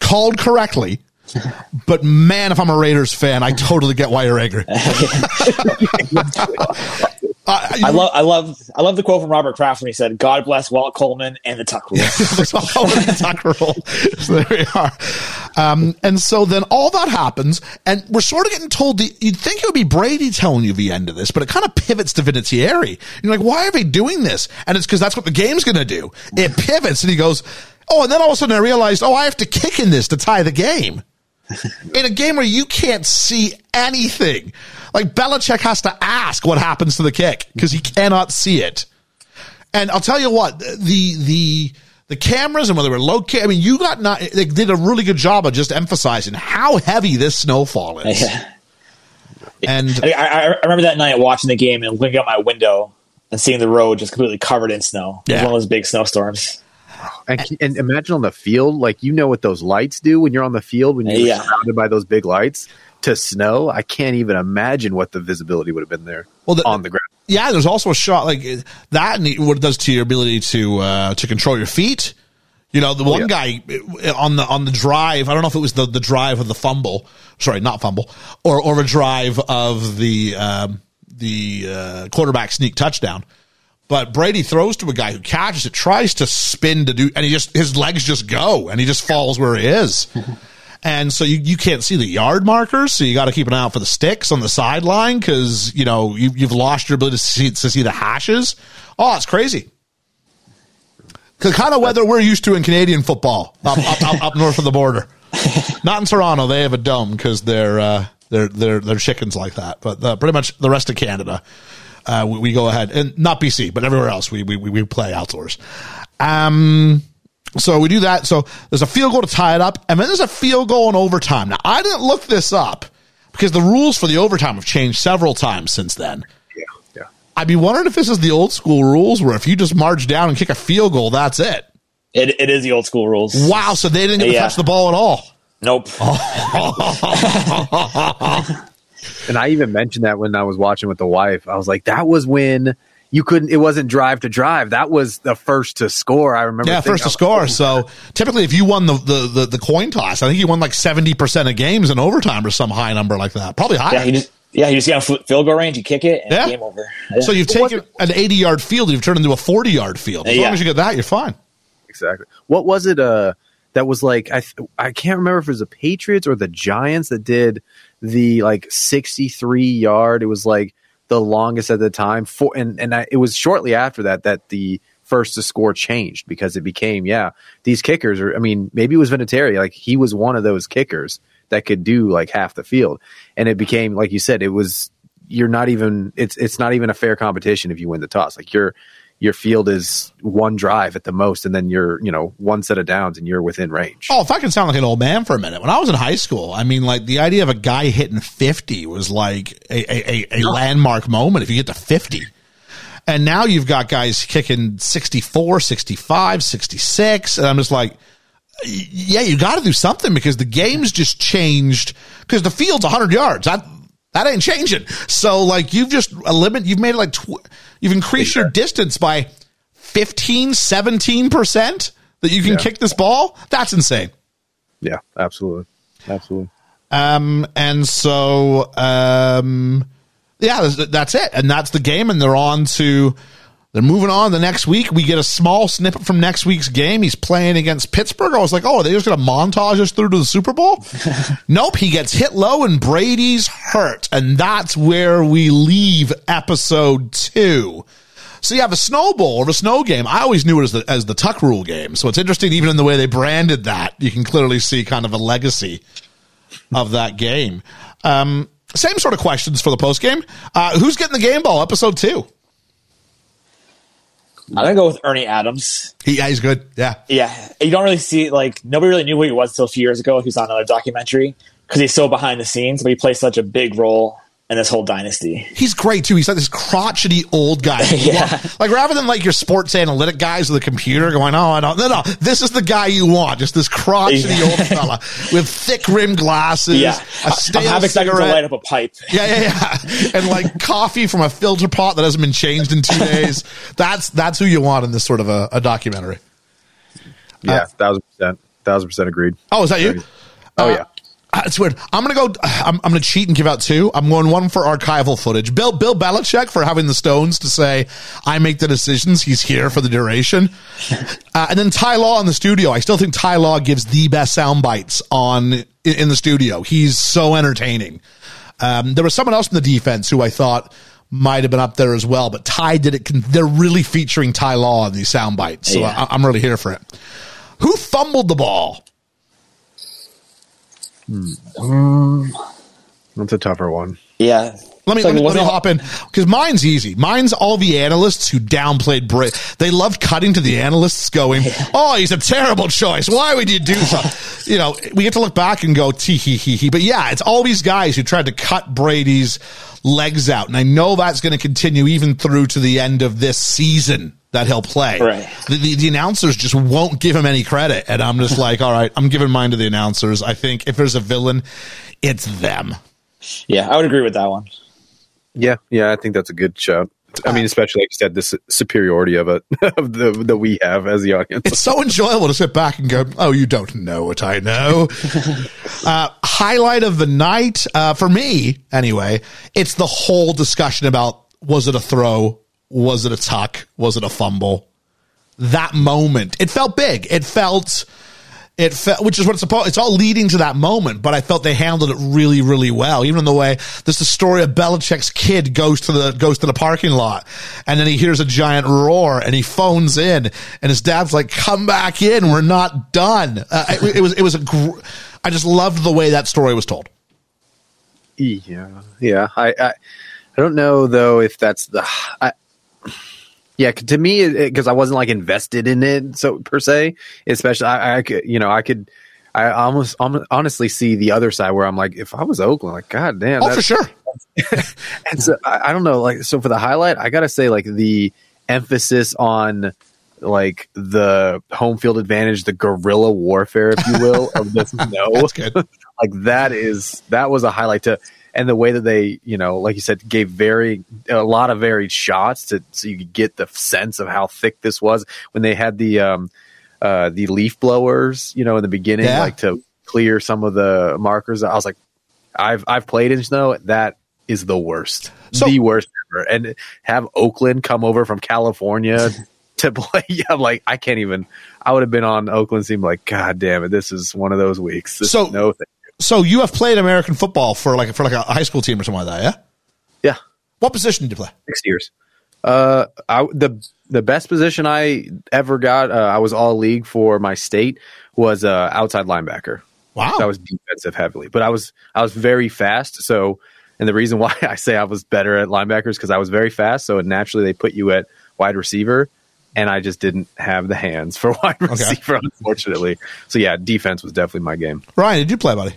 called correctly. <laughs> But man, if I'm a Raiders fan, I totally get why you're angry. <laughs> <laughs> Uh, I love I love I love the quote from Robert Kraft when he said, "God bless Walt Coleman and the Tuck Rule." Tucker roll. So there we are. Um, and so then all that happens, and we're sort of getting told the, you'd think it would be Brady telling you the end of this, but it kind of pivots to Vinatieri. You're like, why are they doing this? And it's because that's what the game's going to do. It pivots, and he goes, oh, and then all of a sudden I realized, oh, I have to kick in this to tie the game. <laughs> in a game where you can't see anything. Like Belichick has to ask what happens to the kick because he cannot see it. And I'll tell you what, the the the cameras and whether they were located, I mean, you got not they did a really good job of just emphasizing how heavy this snowfall is. Yeah. And I, I, I remember that night watching the game and looking out my window and seeing the road just completely covered in snow. It was Yeah. one of those big snowstorms. And, and imagine on the field, like you know what those lights do when you're on the field when you're Yeah. surrounded by those big lights. To snow, I can't even imagine what the visibility would have been there Well, the- on the ground. yeah, there's also a shot like that and what it does to your ability to uh, to control your feet. You know, the one yeah. guy on the on the drive. I don't know if it was the the drive of the fumble. Sorry, not fumble, or or a drive of the um, the uh, quarterback sneak touchdown. But Brady throws to a guy who catches it, tries to spin to do, and he just his legs just go, and he just falls where he is. <laughs> And so you, you can't see the yard markers, so you got to keep an eye out for the sticks on the sideline because you know you, you've lost your ability to see to see the hashes. Oh, it's crazy. The kind of weather we're used to in Canadian football up up, up, up north of the border. <laughs> Not in Toronto; they have a dome because they're uh, they're they're they're chickens like that. But uh, pretty much the rest of Canada, uh, we, we go ahead and not BC, but everywhere else we we we play outdoors. Um, so we do that. So there's a field goal to tie it up, and then there's a field goal in overtime. Now I didn't look this up because the rules for the overtime have changed several times since then. Yeah, yeah. I'd be wondering if this is the old school rules where if you just march down and kick a field goal, that's it. It, it is the old school rules. Wow, so they didn't get to Yeah. touch the ball at all. Nope. <laughs> <laughs> <laughs> And I even mentioned that when I was watching with the wife. I was like, that was when you couldn't. It wasn't drive to drive. That was the first to score. I remember. Yeah, first to score. like, So typically, if you won the, the, the, the coin toss, I think you won like 70% of games in overtime or some high number like that. Probably higher. Yeah, you just yeah, you just get on field goal range, you kick it, and Yeah. game over. Yeah. So you've taken an 80 yard field, you've turned into a 40 yard field. As long as you get that, you're fine. exactly. What was it? Uh, that was like I I can't remember if it was the Patriots or the Giants that did the like sixty three yard. It was like the longest at the time. For and and I, it was shortly after that that the first to score changed because it became yeah these kickers are. I mean maybe it was Vinatieri like he was one of those kickers that could do like half the field and it became like you said it was you're not even it's it's not even a fair competition if you win the toss. Like your your field is one drive at the most, and then you're you know one set of downs, and you're within range. Oh, if I can sound like an old man for a minute, when I was in high school, I mean, like the idea of a guy hitting fifty was like a a, a, a landmark moment. If you get to fifty. And now you've got guys kicking 64, 65, 66. And I'm just like, yeah, you got to do something because the game's just changed because the field's 100 yards. That, that ain't changing. So like you've just eliminated, you've made it like, tw- you've increased your distance by 15, 17% that you can Yeah. kick this ball. That's insane. Yeah, absolutely, absolutely. Um, and so, um, yeah, that's, that's it. And that's the game. And they're on to, they're moving on the next week. We get a small snippet from next week's game. He's playing against Pittsburgh. I was like, oh, are they just going to montage us through to the Super Bowl? <laughs> nope. He gets hit low and Brady's hurt. And that's where we leave episode two. So you have a Snow Bowl or a snow game. I always knew it as the, as the tuck rule game. So it's interesting, even in the way they branded that, you can clearly see kind of a legacy of that game. Um, same sort of questions for the post game. Uh, who's getting the game ball? Episode two. I'm gonna go with Ernie Adams. He, yeah, he's good. Yeah. Yeah, you don't really see like nobody really knew who he was until a few years ago. He was on another documentary because he's so behind the scenes, but he plays such a big role in this whole dynasty. He's great too. He's like this crotchety old guy. <laughs> Yeah. Like rather than like your sports analytic guys with a computer going, oh, I don't, no, no, this is the guy you want. Just this crotchety old fella with thick rimmed glasses, Yeah, a stale I'm half expecting to cigarette. light up a pipe. Yeah, yeah, yeah. <laughs> And like coffee from a filter pot that hasn't been changed in two days. That's that's who you want in this sort of a, a documentary. Yeah, thousand percent, thousand percent agreed. Oh, is that you? Oh Uh, yeah. It's weird. I'm gonna go. I'm, I'm gonna cheat and give out two. I'm going one for archival footage. Bill Bill Belichick for having the stones to say I make the decisions. He's here for the duration. <laughs> Uh, and then Ty Law in the studio. I still think Ty Law gives the best sound bites on in, in the studio. He's so entertaining. Um, there was someone else in the defense who I thought might have been up there as well, but Ty did it. They're really featuring Ty Law in these sound bites, so Yeah. I, I'm really here for it. Who fumbled the ball? Hmm. That's a tougher one. Yeah. Let me, It's let me, let me hop in because mine's easy. Mine's all the analysts who downplayed Brit. They loved cutting to the analysts going, "Oh, he's a terrible choice. Why would you do so?" <laughs> you know, we get to look back and go, "Tee hee hee hee." But yeah, it's all these guys who tried to cut Brady's legs out, and I know that's going to continue even through to the end of this season that he'll play. Right. The, the, the announcers just won't give him any credit, and I'm just <laughs> like, "All right, I'm giving mine to the announcers." I think if there's a villain, it's them. Yeah, I would agree with that one. Yeah, yeah, I think that's a good shout. I mean, especially like you said, this superiority of it <laughs> of the that we have as the audience. it's so enjoyable to sit back and go, "Oh, you don't know what I know." <laughs> uh, highlight of the night uh, for me, anyway. It's the whole discussion about was it a throw, was it a tuck, was it a fumble? That moment, it felt big. It felt. It felt, which is what it's. It's all leading to that moment, but I felt they handled it really, really well. Even in the way there's the story of Belichick's kid goes to the goes to the parking lot, and then he hears a giant roar, and he phones in, and his dad's like, "Come back in, we're not done." Uh, it, it was it was a. Gr- I just loved the way that story was told. Yeah, yeah. I, I, I don't know though if that's the. I, yeah, to me, because I wasn't like invested in it, so per se. Especially, I, I could, you know, I could, I almost hon- honestly see the other side where I'm like, if I was Oakland, like, god damn, Oh, that's- for sure. <laughs> and so I, I don't know, like, so for the highlight, I gotta say, like, the emphasis on like the home field advantage, the guerrilla warfare, if you will, of this <laughs> good. <laughs> like that is that was a highlight to and the way that they you know like you said gave very a lot of varied shots to so you could get the sense of how thick this was. When they had the um uh the leaf blowers you know in the beginning Yeah. like to clear some of the markers i was like i've i've played in snow. That is the worst. So- the worst ever. And have oakland come over from california <laughs> to play. Yeah <laughs> I'm like i can't even i would have been on oakland's team like god damn it this is one of those weeks. So- no thing So you have played American football for like for like a high school team or something like that, yeah? yeah What position did you play? six years. Uh, I, the the best position I ever got, uh, I was all league for my state was uh, outside linebacker. Wow. So I was defensive heavily, but I was I was very fast. So And the reason why <laughs> I say I was better at linebackers because I was very fast, so naturally they put you at wide receiver, and I just didn't have the hands for <laughs> wide receiver, unfortunately. So yeah, defense was definitely my game. Ryan, did you play, buddy?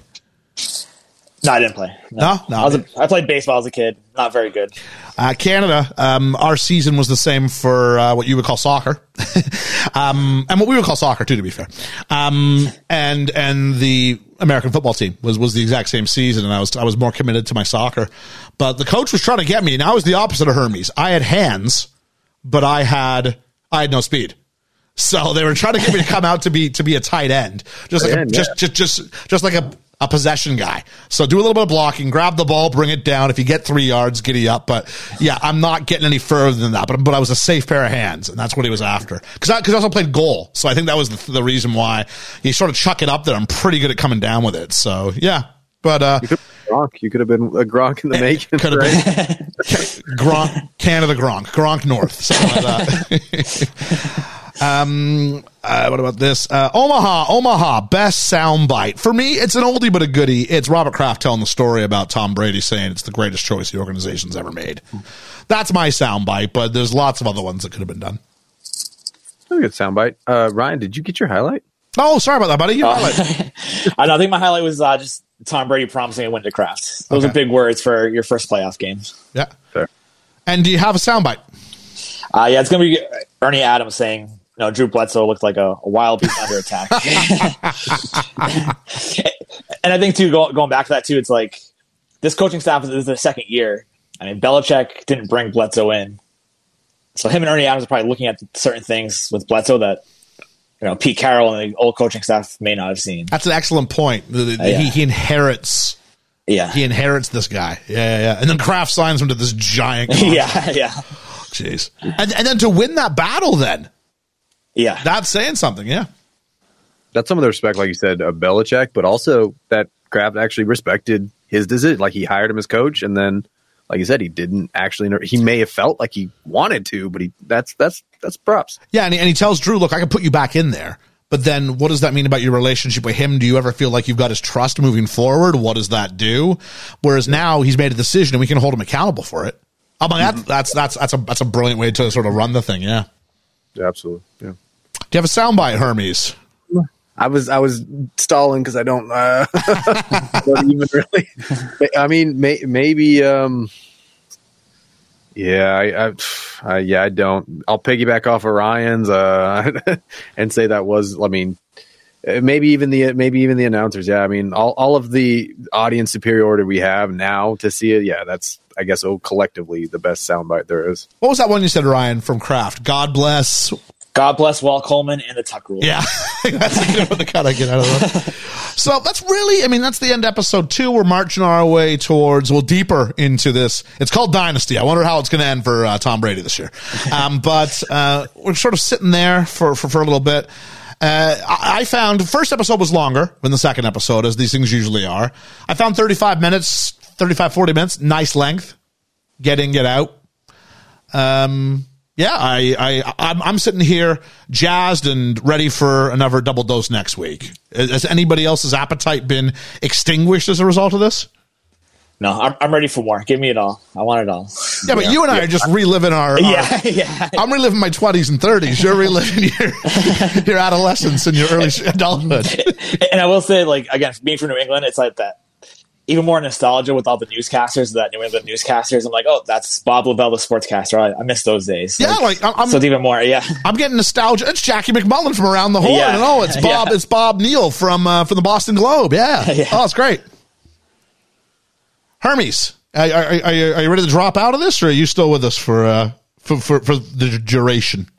No, I didn't play. No? No. I, was a, I played baseball as a kid. Not very good. Uh, Canada, um, our season was the same for uh, what you would call soccer, <laughs> um, and what we would call soccer too, to be fair. Um, and and the American football team was was the exact same season, and I was I was more committed to my soccer. But the coach was trying to get me, and I was the opposite of Hermes. I had hands, but I had I had no speed. So they were trying to get me to come out to be to be a tight end, just like a, end, just, yeah. just just just like a a possession guy. So do a little bit of blocking, grab the ball, bring it down. If you get three yards, giddy up. But yeah, I'm not getting any further than that. But but I was a safe pair of hands, and that's what he was after. Because I, cause I also played goal, so I think that was the, the reason why he sort of chuck it up there. I'm pretty good at coming down with it. So yeah, but uh, You could Gronk. You could have been a Gronk in the <laughs> making. could have right? been <laughs> Gronk, Canada Gronk, Gronk North, something like that. <laughs> um, uh, what about this? Uh, Omaha, Omaha, best soundbite for me. It's an oldie but a goodie. It's Robert Kraft telling the story about Tom Brady saying it's the greatest choice the organization's ever made. That's my soundbite, but there's lots of other ones that could have been done. That's a good soundbite. Uh, Ryan, did you get your highlight? Oh, sorry about that, buddy. You know, like- I, know, I think my highlight was uh, just Tom Brady promising a win to Kraft. Those Okay. are big words for your first playoff game. yeah. Fair. And do you have a soundbite? Uh, yeah, it's going to be Ernie Adams saying, you know, Drew Bledsoe looked like a, a wild beast under attack. <laughs> <laughs> and I think, too, go, going back to that, too, it's like this coaching staff is, is their second year. I mean, Belichick didn't bring Bledsoe in. So him and Ernie Adams are probably looking at certain things with Bledsoe that, you know, Pete Carroll and the old coaching staff may not have seen. That's an excellent point. The- the- yeah. he, he inherits. Yeah. He inherits this guy. Yeah, yeah, yeah. And then Kraft signs him to this giant. <laughs> yeah, yeah. Jeez. And, and then to win that battle, then Yeah. that's saying something. Yeah. That's some of the respect, like you said, of Belichick, but also that Kraft actually respected his decision. Like he hired him as coach, and then, like you said, he didn't actually. He may have felt like he wanted to, but he that's that's that's props. Yeah. And he, and he tells Drew, look, I can put you back in there. But then what does that mean about your relationship with him? Do you ever feel like you've got his trust moving forward? What does that do? Whereas now he's made a decision and we can hold him accountable for it. I mean, mm-hmm. that's, that's, that's, that's a, that's a brilliant way to sort of run the thing. Yeah. Yeah, absolutely. Yeah. Do you have a soundbite, Hermes? I was I was stalling because I don't, uh, <laughs> don't even really. I mean, may, maybe. Um, yeah, I, I, I, yeah, I don't. I'll piggyback off of Ryan's uh, <laughs> and say that was. I mean, uh, maybe even the maybe even the announcers. Yeah, I mean, all all of the audience superiority we have now to see it. Yeah, that's I guess oh, collectively the best soundbite there is. What was that one you said, Ryan, from Kraft? God bless. God bless Walt Coleman and the Tuck Rule. Yeah. <laughs> that's to kind of get out of that. So that's really, I mean, that's the end episode two. We're marching our way towards, well, deeper into this. It's called Dynasty. I wonder how it's going to end for uh, Tom Brady this year. Um, but uh, we're sort of sitting there for, for, for a little bit. Uh, I I found the first episode was longer than the second episode, as these things usually are. I found 35 minutes, 35, 40 minutes, nice length. Get in, get out. Um, yeah, I, I, I'm, I'm sitting here jazzed and ready for another double dose next week. Has anybody else's appetite been extinguished as a result of this? No, I'm, I'm ready for more. Give me it all. I want it all. Yeah, but you and I are just reliving our. <laughs> our- Yeah, yeah. I'm reliving my 20s and 30s. You're reliving your <laughs> your adolescence and your early adulthood. and I will say, like again, being from New England, it's like that. Even more nostalgia with all the newscasters, that New England newscasters. I'm like, oh, that's Bob Lobel, the sportscaster. I, I miss those days. Yeah, like I'm, I'm, so it's even more. Yeah, I'm getting nostalgia. It's Jackie MacMullan from Around the Horn. Yeah. And oh, it's <laughs> Bob. Yeah. It's Bob Neal from uh, from the Boston Globe. Yeah. <laughs> Yeah. Oh, it's great. Hermes, are, are, are, you, are you ready to drop out of this, or are you still with us for uh, for, for for the duration?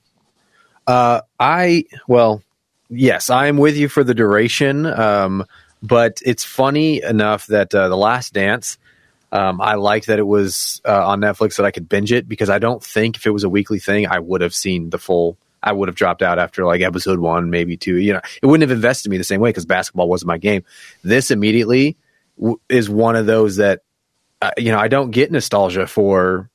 Uh, I well, yes, I am with you for the duration. Um, but it's funny enough that uh, the Last Dance, um, I liked that it was uh, on Netflix that I could binge it because I don't think if it was a weekly thing, I would have seen the full. I would have dropped out after like episode one, maybe two. You know, it wouldn't have invested me the same way because basketball wasn't my game. This immediately w- is one of those that uh, you know I don't get nostalgia for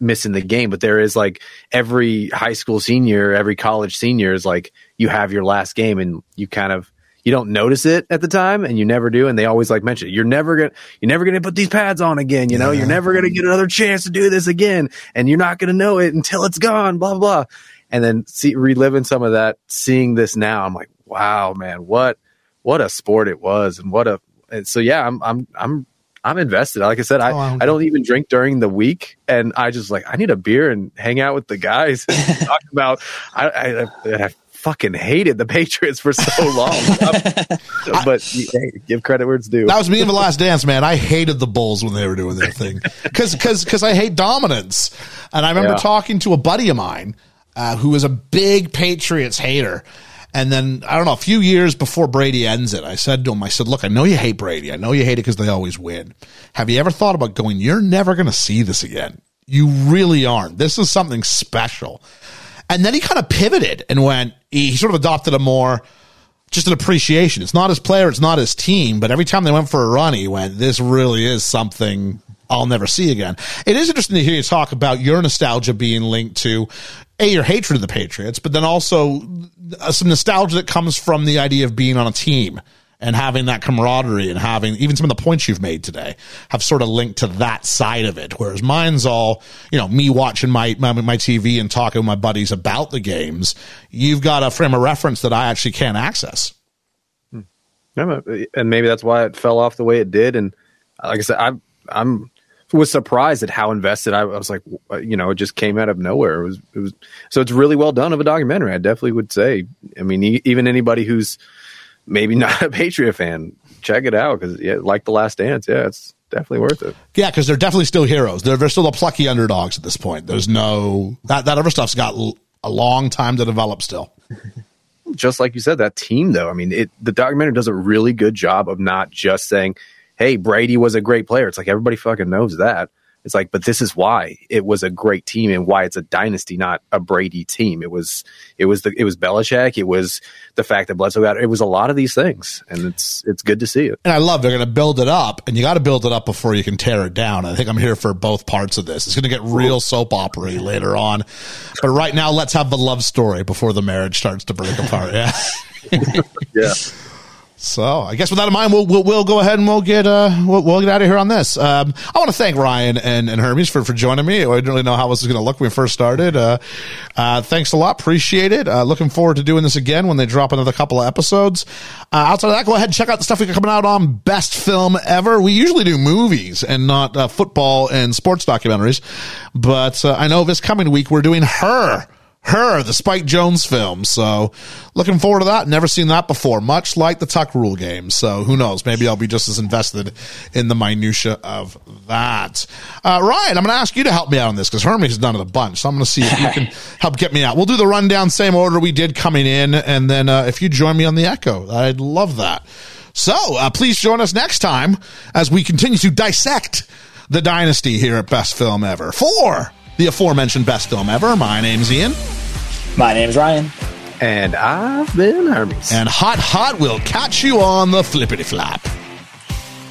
missing the game, but there is like every high school senior, every college senior is like you have your last game and you kind of you don't notice it at the time and you never do. And they always like mention it. You're never going to, you're never going to put these pads on again. You know, you're never going to get another chance to do this again. And you're not going to know it until it's gone, blah, blah, blah. And then see, reliving some of that, seeing this now, I'm like, wow, man, what, what a sport it was. And what a, and so yeah, I'm, I'm, I'm, I'm invested. Like I said, I, Oh, wow. I don't even drink during the week, and I just like I need a beer and hang out with the guys. <laughs> and talk about I, I, I fucking hated the <laughs> Patriots for so long, <laughs> but hey, give credit where it's due. That was me in the last dance, man. I hated the Bulls when they were doing their thing <laughs> because because because I hate dominance. And I remember Yeah. talking to a buddy of mine uh, who was a big Patriots hater. And then I don't know, a few years before Brady ends it, I said to him, I said, "Look, I know you hate Brady. I know you hate it because they always win. Have you ever thought about going? You're never going to see this again. You really aren't. This is something special." And then he kind of pivoted and went. He, he sort of adopted a more just an appreciation. It's not his player, it's not his team, but every time they went for a run, he went, this really is something I'll never see again. It is interesting to hear you talk about your nostalgia being linked to a your hatred of the Patriots, but then also uh, some nostalgia that comes from the idea of being on a team and having that camaraderie and having even some of the points you've made today have sort of linked to that side of it. Whereas mine's all, you know, me watching my, my, my TV and talking with my buddies about the games. You've got a frame of reference that I actually can't access. Hmm. Uh, and maybe that's why it fell off the way it did. And uh, like I said, I'm I'm was surprised at how invested I, I was. Like, uh, you know, it just came out of nowhere. It was it was so it's really well done of a documentary. I definitely would say. I mean, even anybody who's maybe not a <laughs> Patriot fan, check it out because yeah, like the Last Dance, yeah, it's definitely worth it. Yeah, because they're definitely still heroes. They're, they're still the plucky underdogs at this point. There's no that that other stuff's got l- a long time to develop still. <laughs> just like you said, that team though. I mean, it the documentary does a really good job of not just saying, "Hey, Brady was a great player." It's like everybody fucking knows that. It's like, but this is why it was a great team and why it's a dynasty, not a Brady team. It was, it was the, it was Belichick. It was the fact that Bledsoe got. It was a lot of these things, and it's it's good to see it. And I love they're going to build it up, and you got to build it up before you can tear it down. I think I'm here for both parts of this. It's going to get real soap opera later on, but right now, let's have the love story before the marriage starts to break apart. <laughs> Yeah. <laughs> Yeah. So I guess with that in mind, we'll we'll, we'll go ahead and we'll get uh we'll, we'll get out of here on this. Um, I want to thank Ryan and, and Hermes for, for joining me. I didn't really know how this was going to look when we first started. Uh, uh, thanks a lot, appreciate it. Uh, looking forward to doing this again when they drop another couple of episodes. Uh, outside of that, go ahead and check out the stuff we got coming out on Best Film Ever. We usually do movies and not uh, football and sports documentaries, but uh, I know this coming week we're doing her her, the Spike Jonze film. So looking forward to that. Never seen that before, much like the Tuck Rule game. So who knows? Maybe I'll be just as invested in the minutia of that. Uh, Ryan, I'm going to ask you to help me out on this because Hermes has done it a bunch. So I'm going to see if you can <laughs> help get me out. We'll do the rundown, same order we did coming in. And then uh, if you join me on the Echo, I'd love that. So uh, please join us next time as we continue to dissect the dynasty here at Best Film Ever. For the aforementioned Best Film Ever, my name's Ian. My name's Ryan. And I've been Hermes. And Hot Hot will catch you on the flippity flap.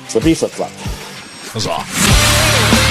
Flippy flip flop. Huzzah.